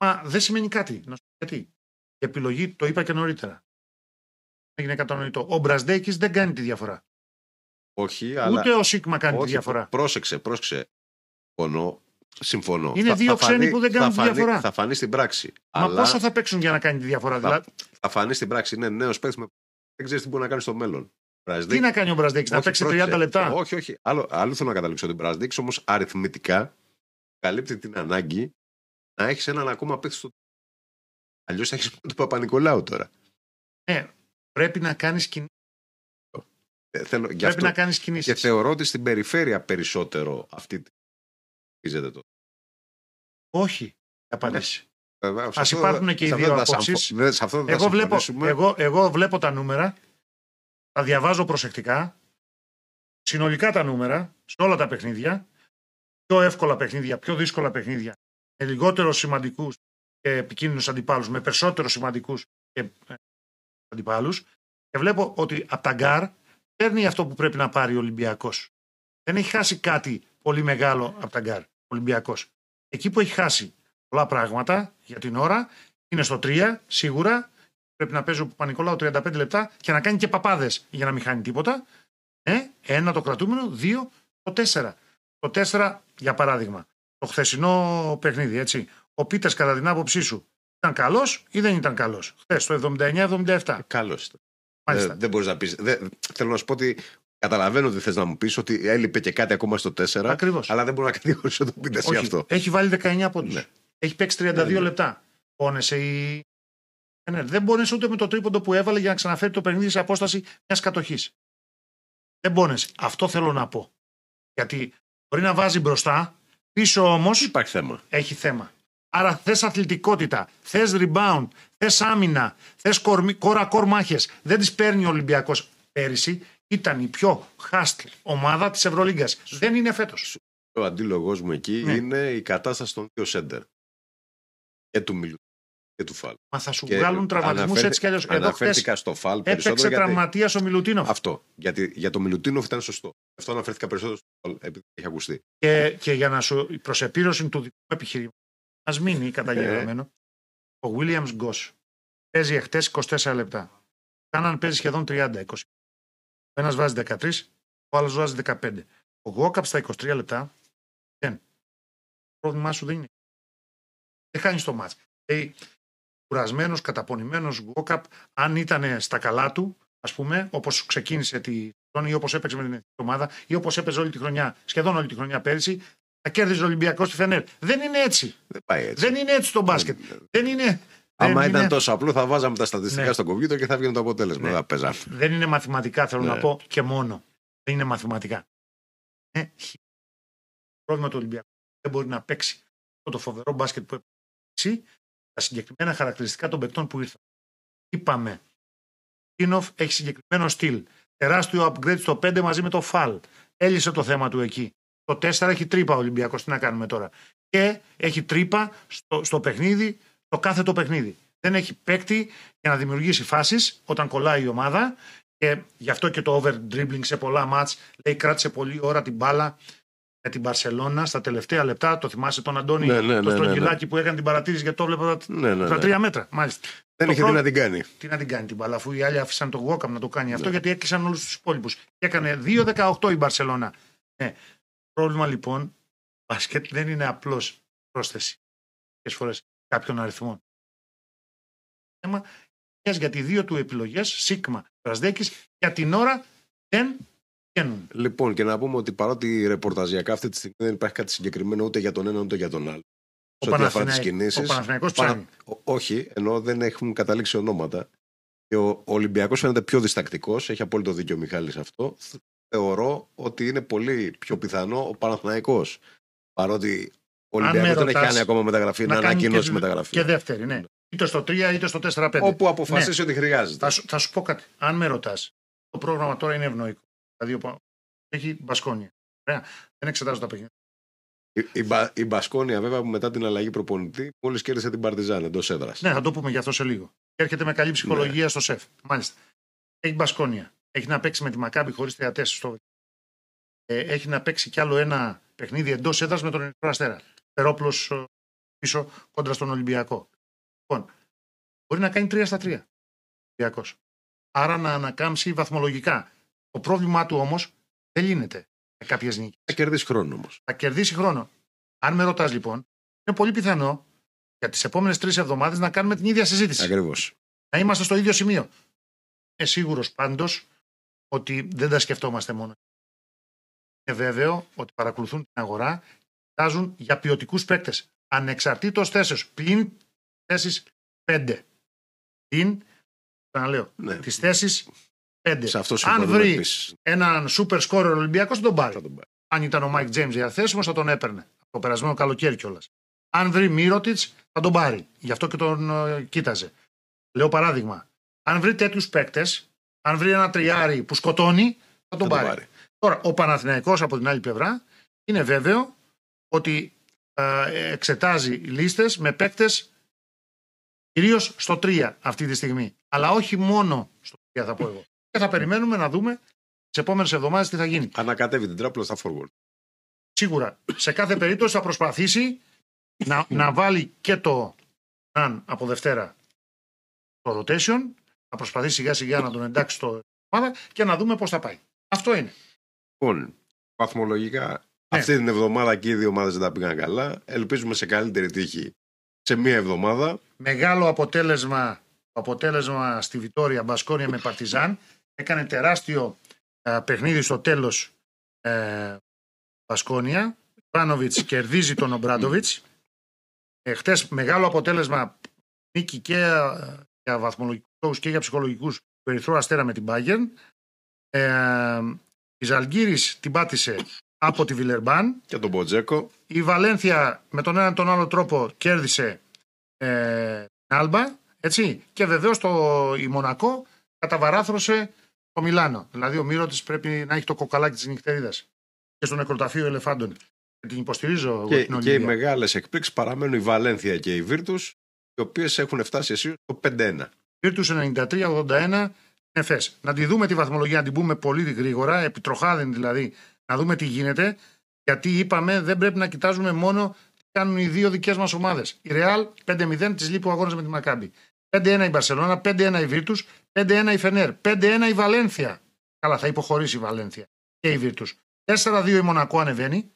Μα δεν σημαίνει κάτι. Να σου πω γιατί. Η επιλογή, το είπα και νωρίτερα. Έγινε κατανοητό. Ο Μπραζδέκη δεν κάνει τη διαφορά. Όχι, αλλά. Ούτε ο Σίγμα κάνει τη διαφορά. Πρόσεξε, πρόσεξε. Συμφωνώ. Συμφωνώ. Είναι δύο θα ξένοι που δεν κάνουν τη διαφορά. Θα φανεί στην πράξη. Μα αλλά... πόσο θα παίξουν για να κάνει τη διαφορά, θα, δηλαδή. Θα φανεί στην πράξη. Είναι νέος παίκτης με. Δεν ξέρεις τι μπορεί να κάνει στο μέλλον. Τι να κάνει ο Μπραζδέκη, να παίξει 30 λεπτά; Όχι, όχι. Άλλο, άλλο θέλω να καταλήξω. Ο Μπραζδέκη όμως αριθμητικά καλύπτει την ανάγκη να έχεις έναν ακόμα παίκτη στο. Αλλιώς θα έχεις τον Παπα-Νικολάου τώρα. Ναι, πρέπει να κάνεις κινήσεις. Ε, θέλω, πρέπει αυτό, να κάνεις κινήσεις. Και θεωρώ ότι στην περιφέρεια περισσότερο αυτή τη. το. Όχι, απαντήσει. Α υπάρχουν και οι δύο απόψεις. Εγώ, βλέπω, εγώ, εγώ βλέπω τα νούμερα, τα διαβάζω προσεκτικά, συνολικά τα νούμερα, σε όλα τα παιχνίδια, πιο εύκολα παιχνίδια, πιο δύσκολα παιχνίδια, με λιγότερο σημαντικούς και επικίνδυνους αντιπάλους, με περισσότερο σημαντικούς και ε, αντιπάλους. Και βλέπω ότι από τα γκαρντ παίρνει αυτό που πρέπει να πάρει ο Ολυμπιακός. Δεν έχει χάσει κάτι πολύ μεγάλο από τα γκαρντ ο Ολυμπιακός. Εκεί που έχει χάσει πολλά πράγματα για την ώρα είναι στο 3 σίγουρα. Πρέπει να παίζει ο Παπανικολάου 35 λεπτά και να κάνει και παπάδες για να μην χάνει τίποτα. Ε, ένα το κρατούμενο, δύο το 4. Το 4, για παράδειγμα, το χθεσινό παιχνίδι, έτσι. Ο Πίτε, κατά την άποψή σου, ήταν καλός ή δεν ήταν καλός; Χθες, το 79-77. Καλός ε, δεν μπορείς να πει. Θέλω να σου πω ότι καταλαβαίνω ότι θες να μου πεις ότι έλειπε και κάτι ακόμα στο 4. Ακριβώς. Αλλά δεν μπορώ να κατηγορήσω τον Πίτε για αυτό. Έχει βάλει 19 πόντους. Ναι. Έχει παίξει 32 ναι, ναι. λεπτά. Πόνεσαι η. Ε, ναι, δεν πόνεσαι ούτε με το τρίποντο που έβαλε για να ξαναφέρει το παιχνίδι σε απόσταση μιας κατοχής. Δεν πόνεσαι. Αυτό θέλω να πω. Γιατί μπορεί να βάζει μπροστά, πίσω όμως. Υπάρχει θέμα. Έχει θέμα. Άρα θες αθλητικότητα, θες rebound, θες άμυνα, θες κόρα κορ μάχε. Δεν τις παίρνει ο Ολυμπιακός. Πέρυσι ήταν η πιο χάστ ομάδα της Ευρωλίγκας. Δεν είναι φέτος. Ο αντίλογο μου εκεί ναι. είναι η κατάσταση των δύο σέντερ. Και του Μιλού και του Φαλ. Μα θα σου και βγάλουν τραυματισμούς έτσι κι αλλιώς. Αναφέρθηκα στο Φαλ περισσότερο. Έπαιξε τραυματίας ο Μιλουτίνοφ. Αυτό. Γιατί για το Μιλουτίνοφ ήταν σωστό. Αυτό αναφέρθηκα περισσότερο στο Φαλ, επειδή έχει ακουστεί. Και, και για να σου προς επίρρωση του δικού μου επιχειρήματο, ας μείνει καταγεγραμμένο. ο Williams Γκος παίζει εχθές 24 λεπτά. Κάναν παίζει σχεδόν 30-20. Ο ένας βάζει 13, ο άλλος βάζει 15. Ο Γόκαπ στα 23 λεπτά δεν. Το πρόβλημά σου δεν είναι. Δεν χάνεις το μάτς. Δηλαδή, κουρασμένος, καταπονημένος Γκόκαπ, αν ήταν στα καλά του, ας πούμε, όπως ξεκίνησε τη χρονιά ή όπως έπαιξε με την ομάδα ή όπως έπαιζε όλη τη χρονιά, σχεδόν όλη τη χρονιά πέρυσι, θα κέρδιζε ο Ολυμπιακός στη Φενέρ. Δεν είναι έτσι. Δεν, πάει έτσι. δεν είναι έτσι το μπάσκετ. Δεν, δεν είναι. Άμα ήταν τόσο απλό, θα βάζαμε τα στατιστικά ναι. στο κομπιούτερ και θα βγαίνει το αποτέλεσμα. Ναι. Δεν, δεν είναι μαθηματικά, θέλω να ναι. πω και μόνο. Δεν είναι μαθηματικά. Ε, πρόβλημα του Ολυμπιακού δεν μπορεί να παίξει αυτό το φοβερό μπάσκετ που έπαιξε τα συγκεκριμένα χαρακτηριστικά των παικτών που ήρθαν. Είπαμε, Τίνοφ έχει συγκεκριμένο στυλ. Τεράστιο upgrade στο 5 μαζί με το Φαλ. Έλυσε το θέμα του εκεί. Το 4 έχει τρύπα ο Ολυμπιακός. Τι να κάνουμε τώρα. Και έχει τρύπα στο, στο παιχνίδι, το κάθε το παιχνίδι. Δεν έχει παίκτη για να δημιουργήσει φάσεις όταν κολλάει η ομάδα. Και γι' αυτό και το over dribbling σε πολλά μάτς λέει κράτησε πολλή ώρα την μπάλα με την Παρσελώνα στα τελευταία λεπτά. Το θυμάσαι τον Αντώνη, ναι, ναι, το ναι, στρογγυλάκι που έκανε την παρατήρηση γιατί το έβλεπε τα τρία μέτρα. Μάλιστα. Δεν είχε τι να την κάνει. Τι να την κάνει την μπάλα, αφού οι άλλοι άφησαν τον Γόκαμ να το κάνει αυτό γιατί έκλεισαν όλους τους υπόλοιπους. Και έκανε 2-18 η Μπαρσελόνα. Ναι. Πρόβλημα λοιπόν, μπασκετ δεν είναι απλώς πρόσθεση. Πολλέ φορές κάποιων αριθμών. Θέμα γιατί δύο του επιλογές, Σίγμα Βρασδέκη, για την ώρα δεν Λοιπόν, και να πούμε ότι παρότι ρεπορταζιακά αυτή τη στιγμή δεν υπάρχει κάτι συγκεκριμένο ούτε για τον ένα ούτε για τον άλλο. Ο, Παναθηναϊκός, ο Παναθηναϊκός ψάχνει. όχι, ενώ δεν έχουν καταλήξει ονόματα. Και ο Ολυμπιακός φαίνεται πιο διστακτικός. Έχει απόλυτο δίκιο ο Μιχάλης αυτό. Θεωρώ ότι είναι πολύ πιο πιθανό ο Παναθηναϊκός. Παρότι ο Ολυμπιακός δεν έχει κάνει ακόμα μεταγραφή, να, να ανακοινώσει μεταγραφή. Και δεύτερη, ναι. είτε στο 3 είτε στο 4-5. Όπου αποφασίσει ναι. ότι χρειάζεται. Θα, θα, σου πω κάτι. Αν με ρωτάς, το πρόγραμμα τώρα είναι ευνοϊκό. Δηλαδή έχει μπασκόνια. Δεν εξετάζω τα παιχνίδια. Η, η, η Μπασκόνια, βέβαια, που μετά την αλλαγή προπονητή, μόλις κέρδισε την Παρτιζάν εντός έδρας. Ναι, θα το πούμε γι' αυτό σε λίγο. Και έρχεται με καλή ψυχολογία ναι. στο σεφ. Μάλιστα. Έχει Μπασκόνια. Έχει να παίξει με τη Μακάμπη χωρίς θεατές στο. Ε, έχει να παίξει κι άλλο ένα παιχνίδι εντός έδρας με τον Ερυθρό Αστέρα. Περόπλο ε, πίσω κόντρα στον Ολυμπιακό. Λοιπόν, μπορεί να κάνει 3 στα 3. Ολυμπιακός. Άρα να ανακάμψει βαθμολογικά. Το πρόβλημά του όμως δεν λύνεται με κάποιες νίκες. Θα κερδίσει χρόνο όμως. Θα κερδίσει χρόνο. Αν με ρωτάς λοιπόν, είναι πολύ πιθανό για τις επόμενες τρεις εβδομάδες να κάνουμε την ίδια συζήτηση. Ακριβώς. Να είμαστε στο ίδιο σημείο. Είμαι σίγουρος πάντως ότι δεν τα σκεφτόμαστε μόνο. Είναι βέβαιο ότι παρακολουθούν την αγορά κοιτάζουν για ποιοτικούς παίκτες. Ανεξαρτήτως θέσεως. Πλην θέσεις 5. Πλην, ξαναλέω, ναι. τις θέσεις 5. Αν βρει επίσης. έναν super scorer Ολυμπιακός, θα τον πάρει. τον πάρει. Αν ήταν ο Μάικ Τζέιμς διαθέσιμος, θα τον έπαιρνε. Το περασμένο καλοκαίρι κιόλας. Αν βρει Μίροτιτς, θα τον πάρει. Γι' αυτό και τον uh, κοίταζε. Λέω παράδειγμα. Αν βρει τέτοιους παίκτες, αν βρει ένα τριάρι που σκοτώνει, θα τον, θα πάρει. πάρει. Τώρα, ο Παναθηναϊκός από την άλλη πλευρά είναι βέβαιο ότι ε, εξετάζει λίστες με παίκτες κυρίως στο 3 αυτή τη στιγμή. Αλλά όχι μόνο στο 3 θα πω εγώ. Και θα περιμένουμε να δούμε τις επόμενες εβδομάδες τι θα γίνει. Ανακατεύει την τράπουλα στα forward. Σίγουρα. Σε κάθε περίπτωση θα προσπαθήσει να, να βάλει και το αν από Δευτέρα το rotation, να προσπαθήσει σιγά σιγά να τον εντάξει στο ομάδα και να δούμε πώς θα πάει. Αυτό είναι. Λοιπόν, βαθμολογικά ναι. Αυτή την εβδομάδα και οι δύο ομάδες δεν τα πήγαν καλά. Ελπίζουμε σε καλύτερη τύχη σε μία εβδομάδα. Μεγάλο αποτέλεσμα, αποτέλεσμα στη Βιτόρια Μπασκόνια με Παρτιζάν. Έκανε τεράστιο ε, παιχνίδι στο τέλος ε, Μπασκόνια. Πάνοβιτ κερδίζει τον Ομπράντοβιτς. Ε, Χτες μεγάλο αποτέλεσμα νίκη και ε, για βαθμολογικούς και για ψυχολογικούς περιθρό αστέρα με την Bayern. Ε, η Ζαλγκύρης την πάτησε από τη Βιλερμπάν. Και τον Μποτζέκο. Η Βαλένθια με τον έναν τον άλλο τρόπο κέρδισε ε, Άλμπα. Έτσι. Και βεβαίως η Μονακό καταβαράθρωσε το Μιλάνο. Δηλαδή ο Μύρο τη πρέπει να έχει το κοκαλάκι της νυχτερίδας και στο νεκροταφείο ελεφάντων. Και την υποστηρίζω και, την και οι μεγάλες εκπλήξεις παραμένουν η Βαλένθια και η Βίρτους, οι οποίες έχουν φτάσει εσύ το 5-1. Βίρτου 93-81 Εφές. Να τη δούμε τη βαθμολογία, να την πούμε πολύ γρήγορα, επιτροχάδεν δηλαδή να δούμε τι γίνεται. Γιατί είπαμε δεν πρέπει να κοιτάζουμε μόνο τι κάνουν οι δύο δικές μας ομάδες. Η Real 5-0 της λείπει ο αγώνας με τη Μακάμπη. 5-1 η Μπαρσελόνα, 5-1 η Βίρτους, 5-1 η Φενέρ, 5-1 η Βαλένθια. Καλά, θα υποχωρήσει η Βαλένθια και η Βίρτους. 4-2 η Μονακό ανεβαίνει.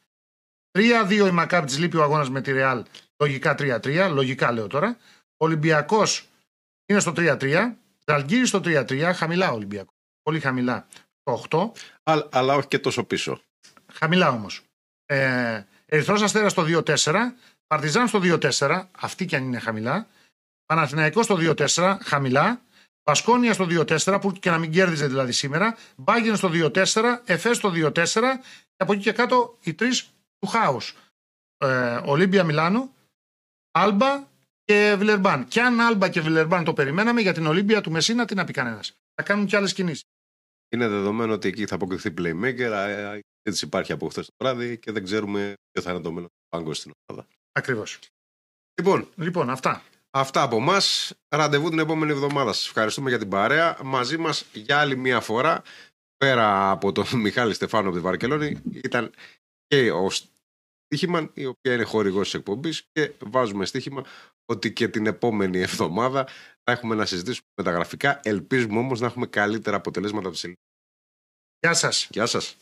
3-2 η Μακάμπη της λείπει ο αγώνας με τη Real. Λογικά 3-3, λογικά λέω τώρα. Ο Ολυμπιακός είναι στο 3-3. Ζαλγκύρι στο 3-3, χαμηλά Ολυμπιακός. Πολύ χαμηλά. Το 8. Αλλά, αλλά όχι και τόσο πίσω. Χαμηλά όμως. Ε, Ερυθρός Αστέρας στο 2-4. Παρτιζάν στο 2-4. Αυτή κι αν είναι χαμηλά. Παναθηναϊκός στο 2-4. Χαμηλά. Πασκόνια στο 2-4 που και να μην κέρδιζε δηλαδή σήμερα. Μπάγκεν στο 2-4. Εφές στο 2-4. Και από εκεί και κάτω οι τρεις του χάους. Ε, Ολύμπια Μιλάνο. Άλμπα και Βιλερμπάν. Και αν Άλμπα και Βιλερμπάν το περιμέναμε για την Ολύμπια του Μεσίνα, τι να πει κανένας. Θα κάνουν κι άλλες κινήσεις. Είναι δεδομένο ότι εκεί θα αποκριθεί playmaker. Έτσι υπάρχει από χθες το βράδυ και δεν ξέρουμε ποιο θα είναι το μέλλον του πάγκου στην ομάδα. Ακριβώς. Λοιπόν, λοιπόν, αυτά. Αυτά από εμάς. Ραντεβού την επόμενη εβδομάδα. Σας ευχαριστούμε για την παρέα. Μαζί μας για άλλη μία φορά, πέρα από τον Μιχάλη Στεφάνο από τη Βαρκελόνη, ήταν και ο Στίχημαν, η οποία είναι χορηγός της εκπομπής και βάζουμε στοίχημα ότι και την επόμενη εβδομάδα θα έχουμε να συζητήσουμε μεταγραφικά. Ελπίζουμε όμως να έχουμε καλύτερα αποτελέσματα από τη Γεια σας. Γεια σας.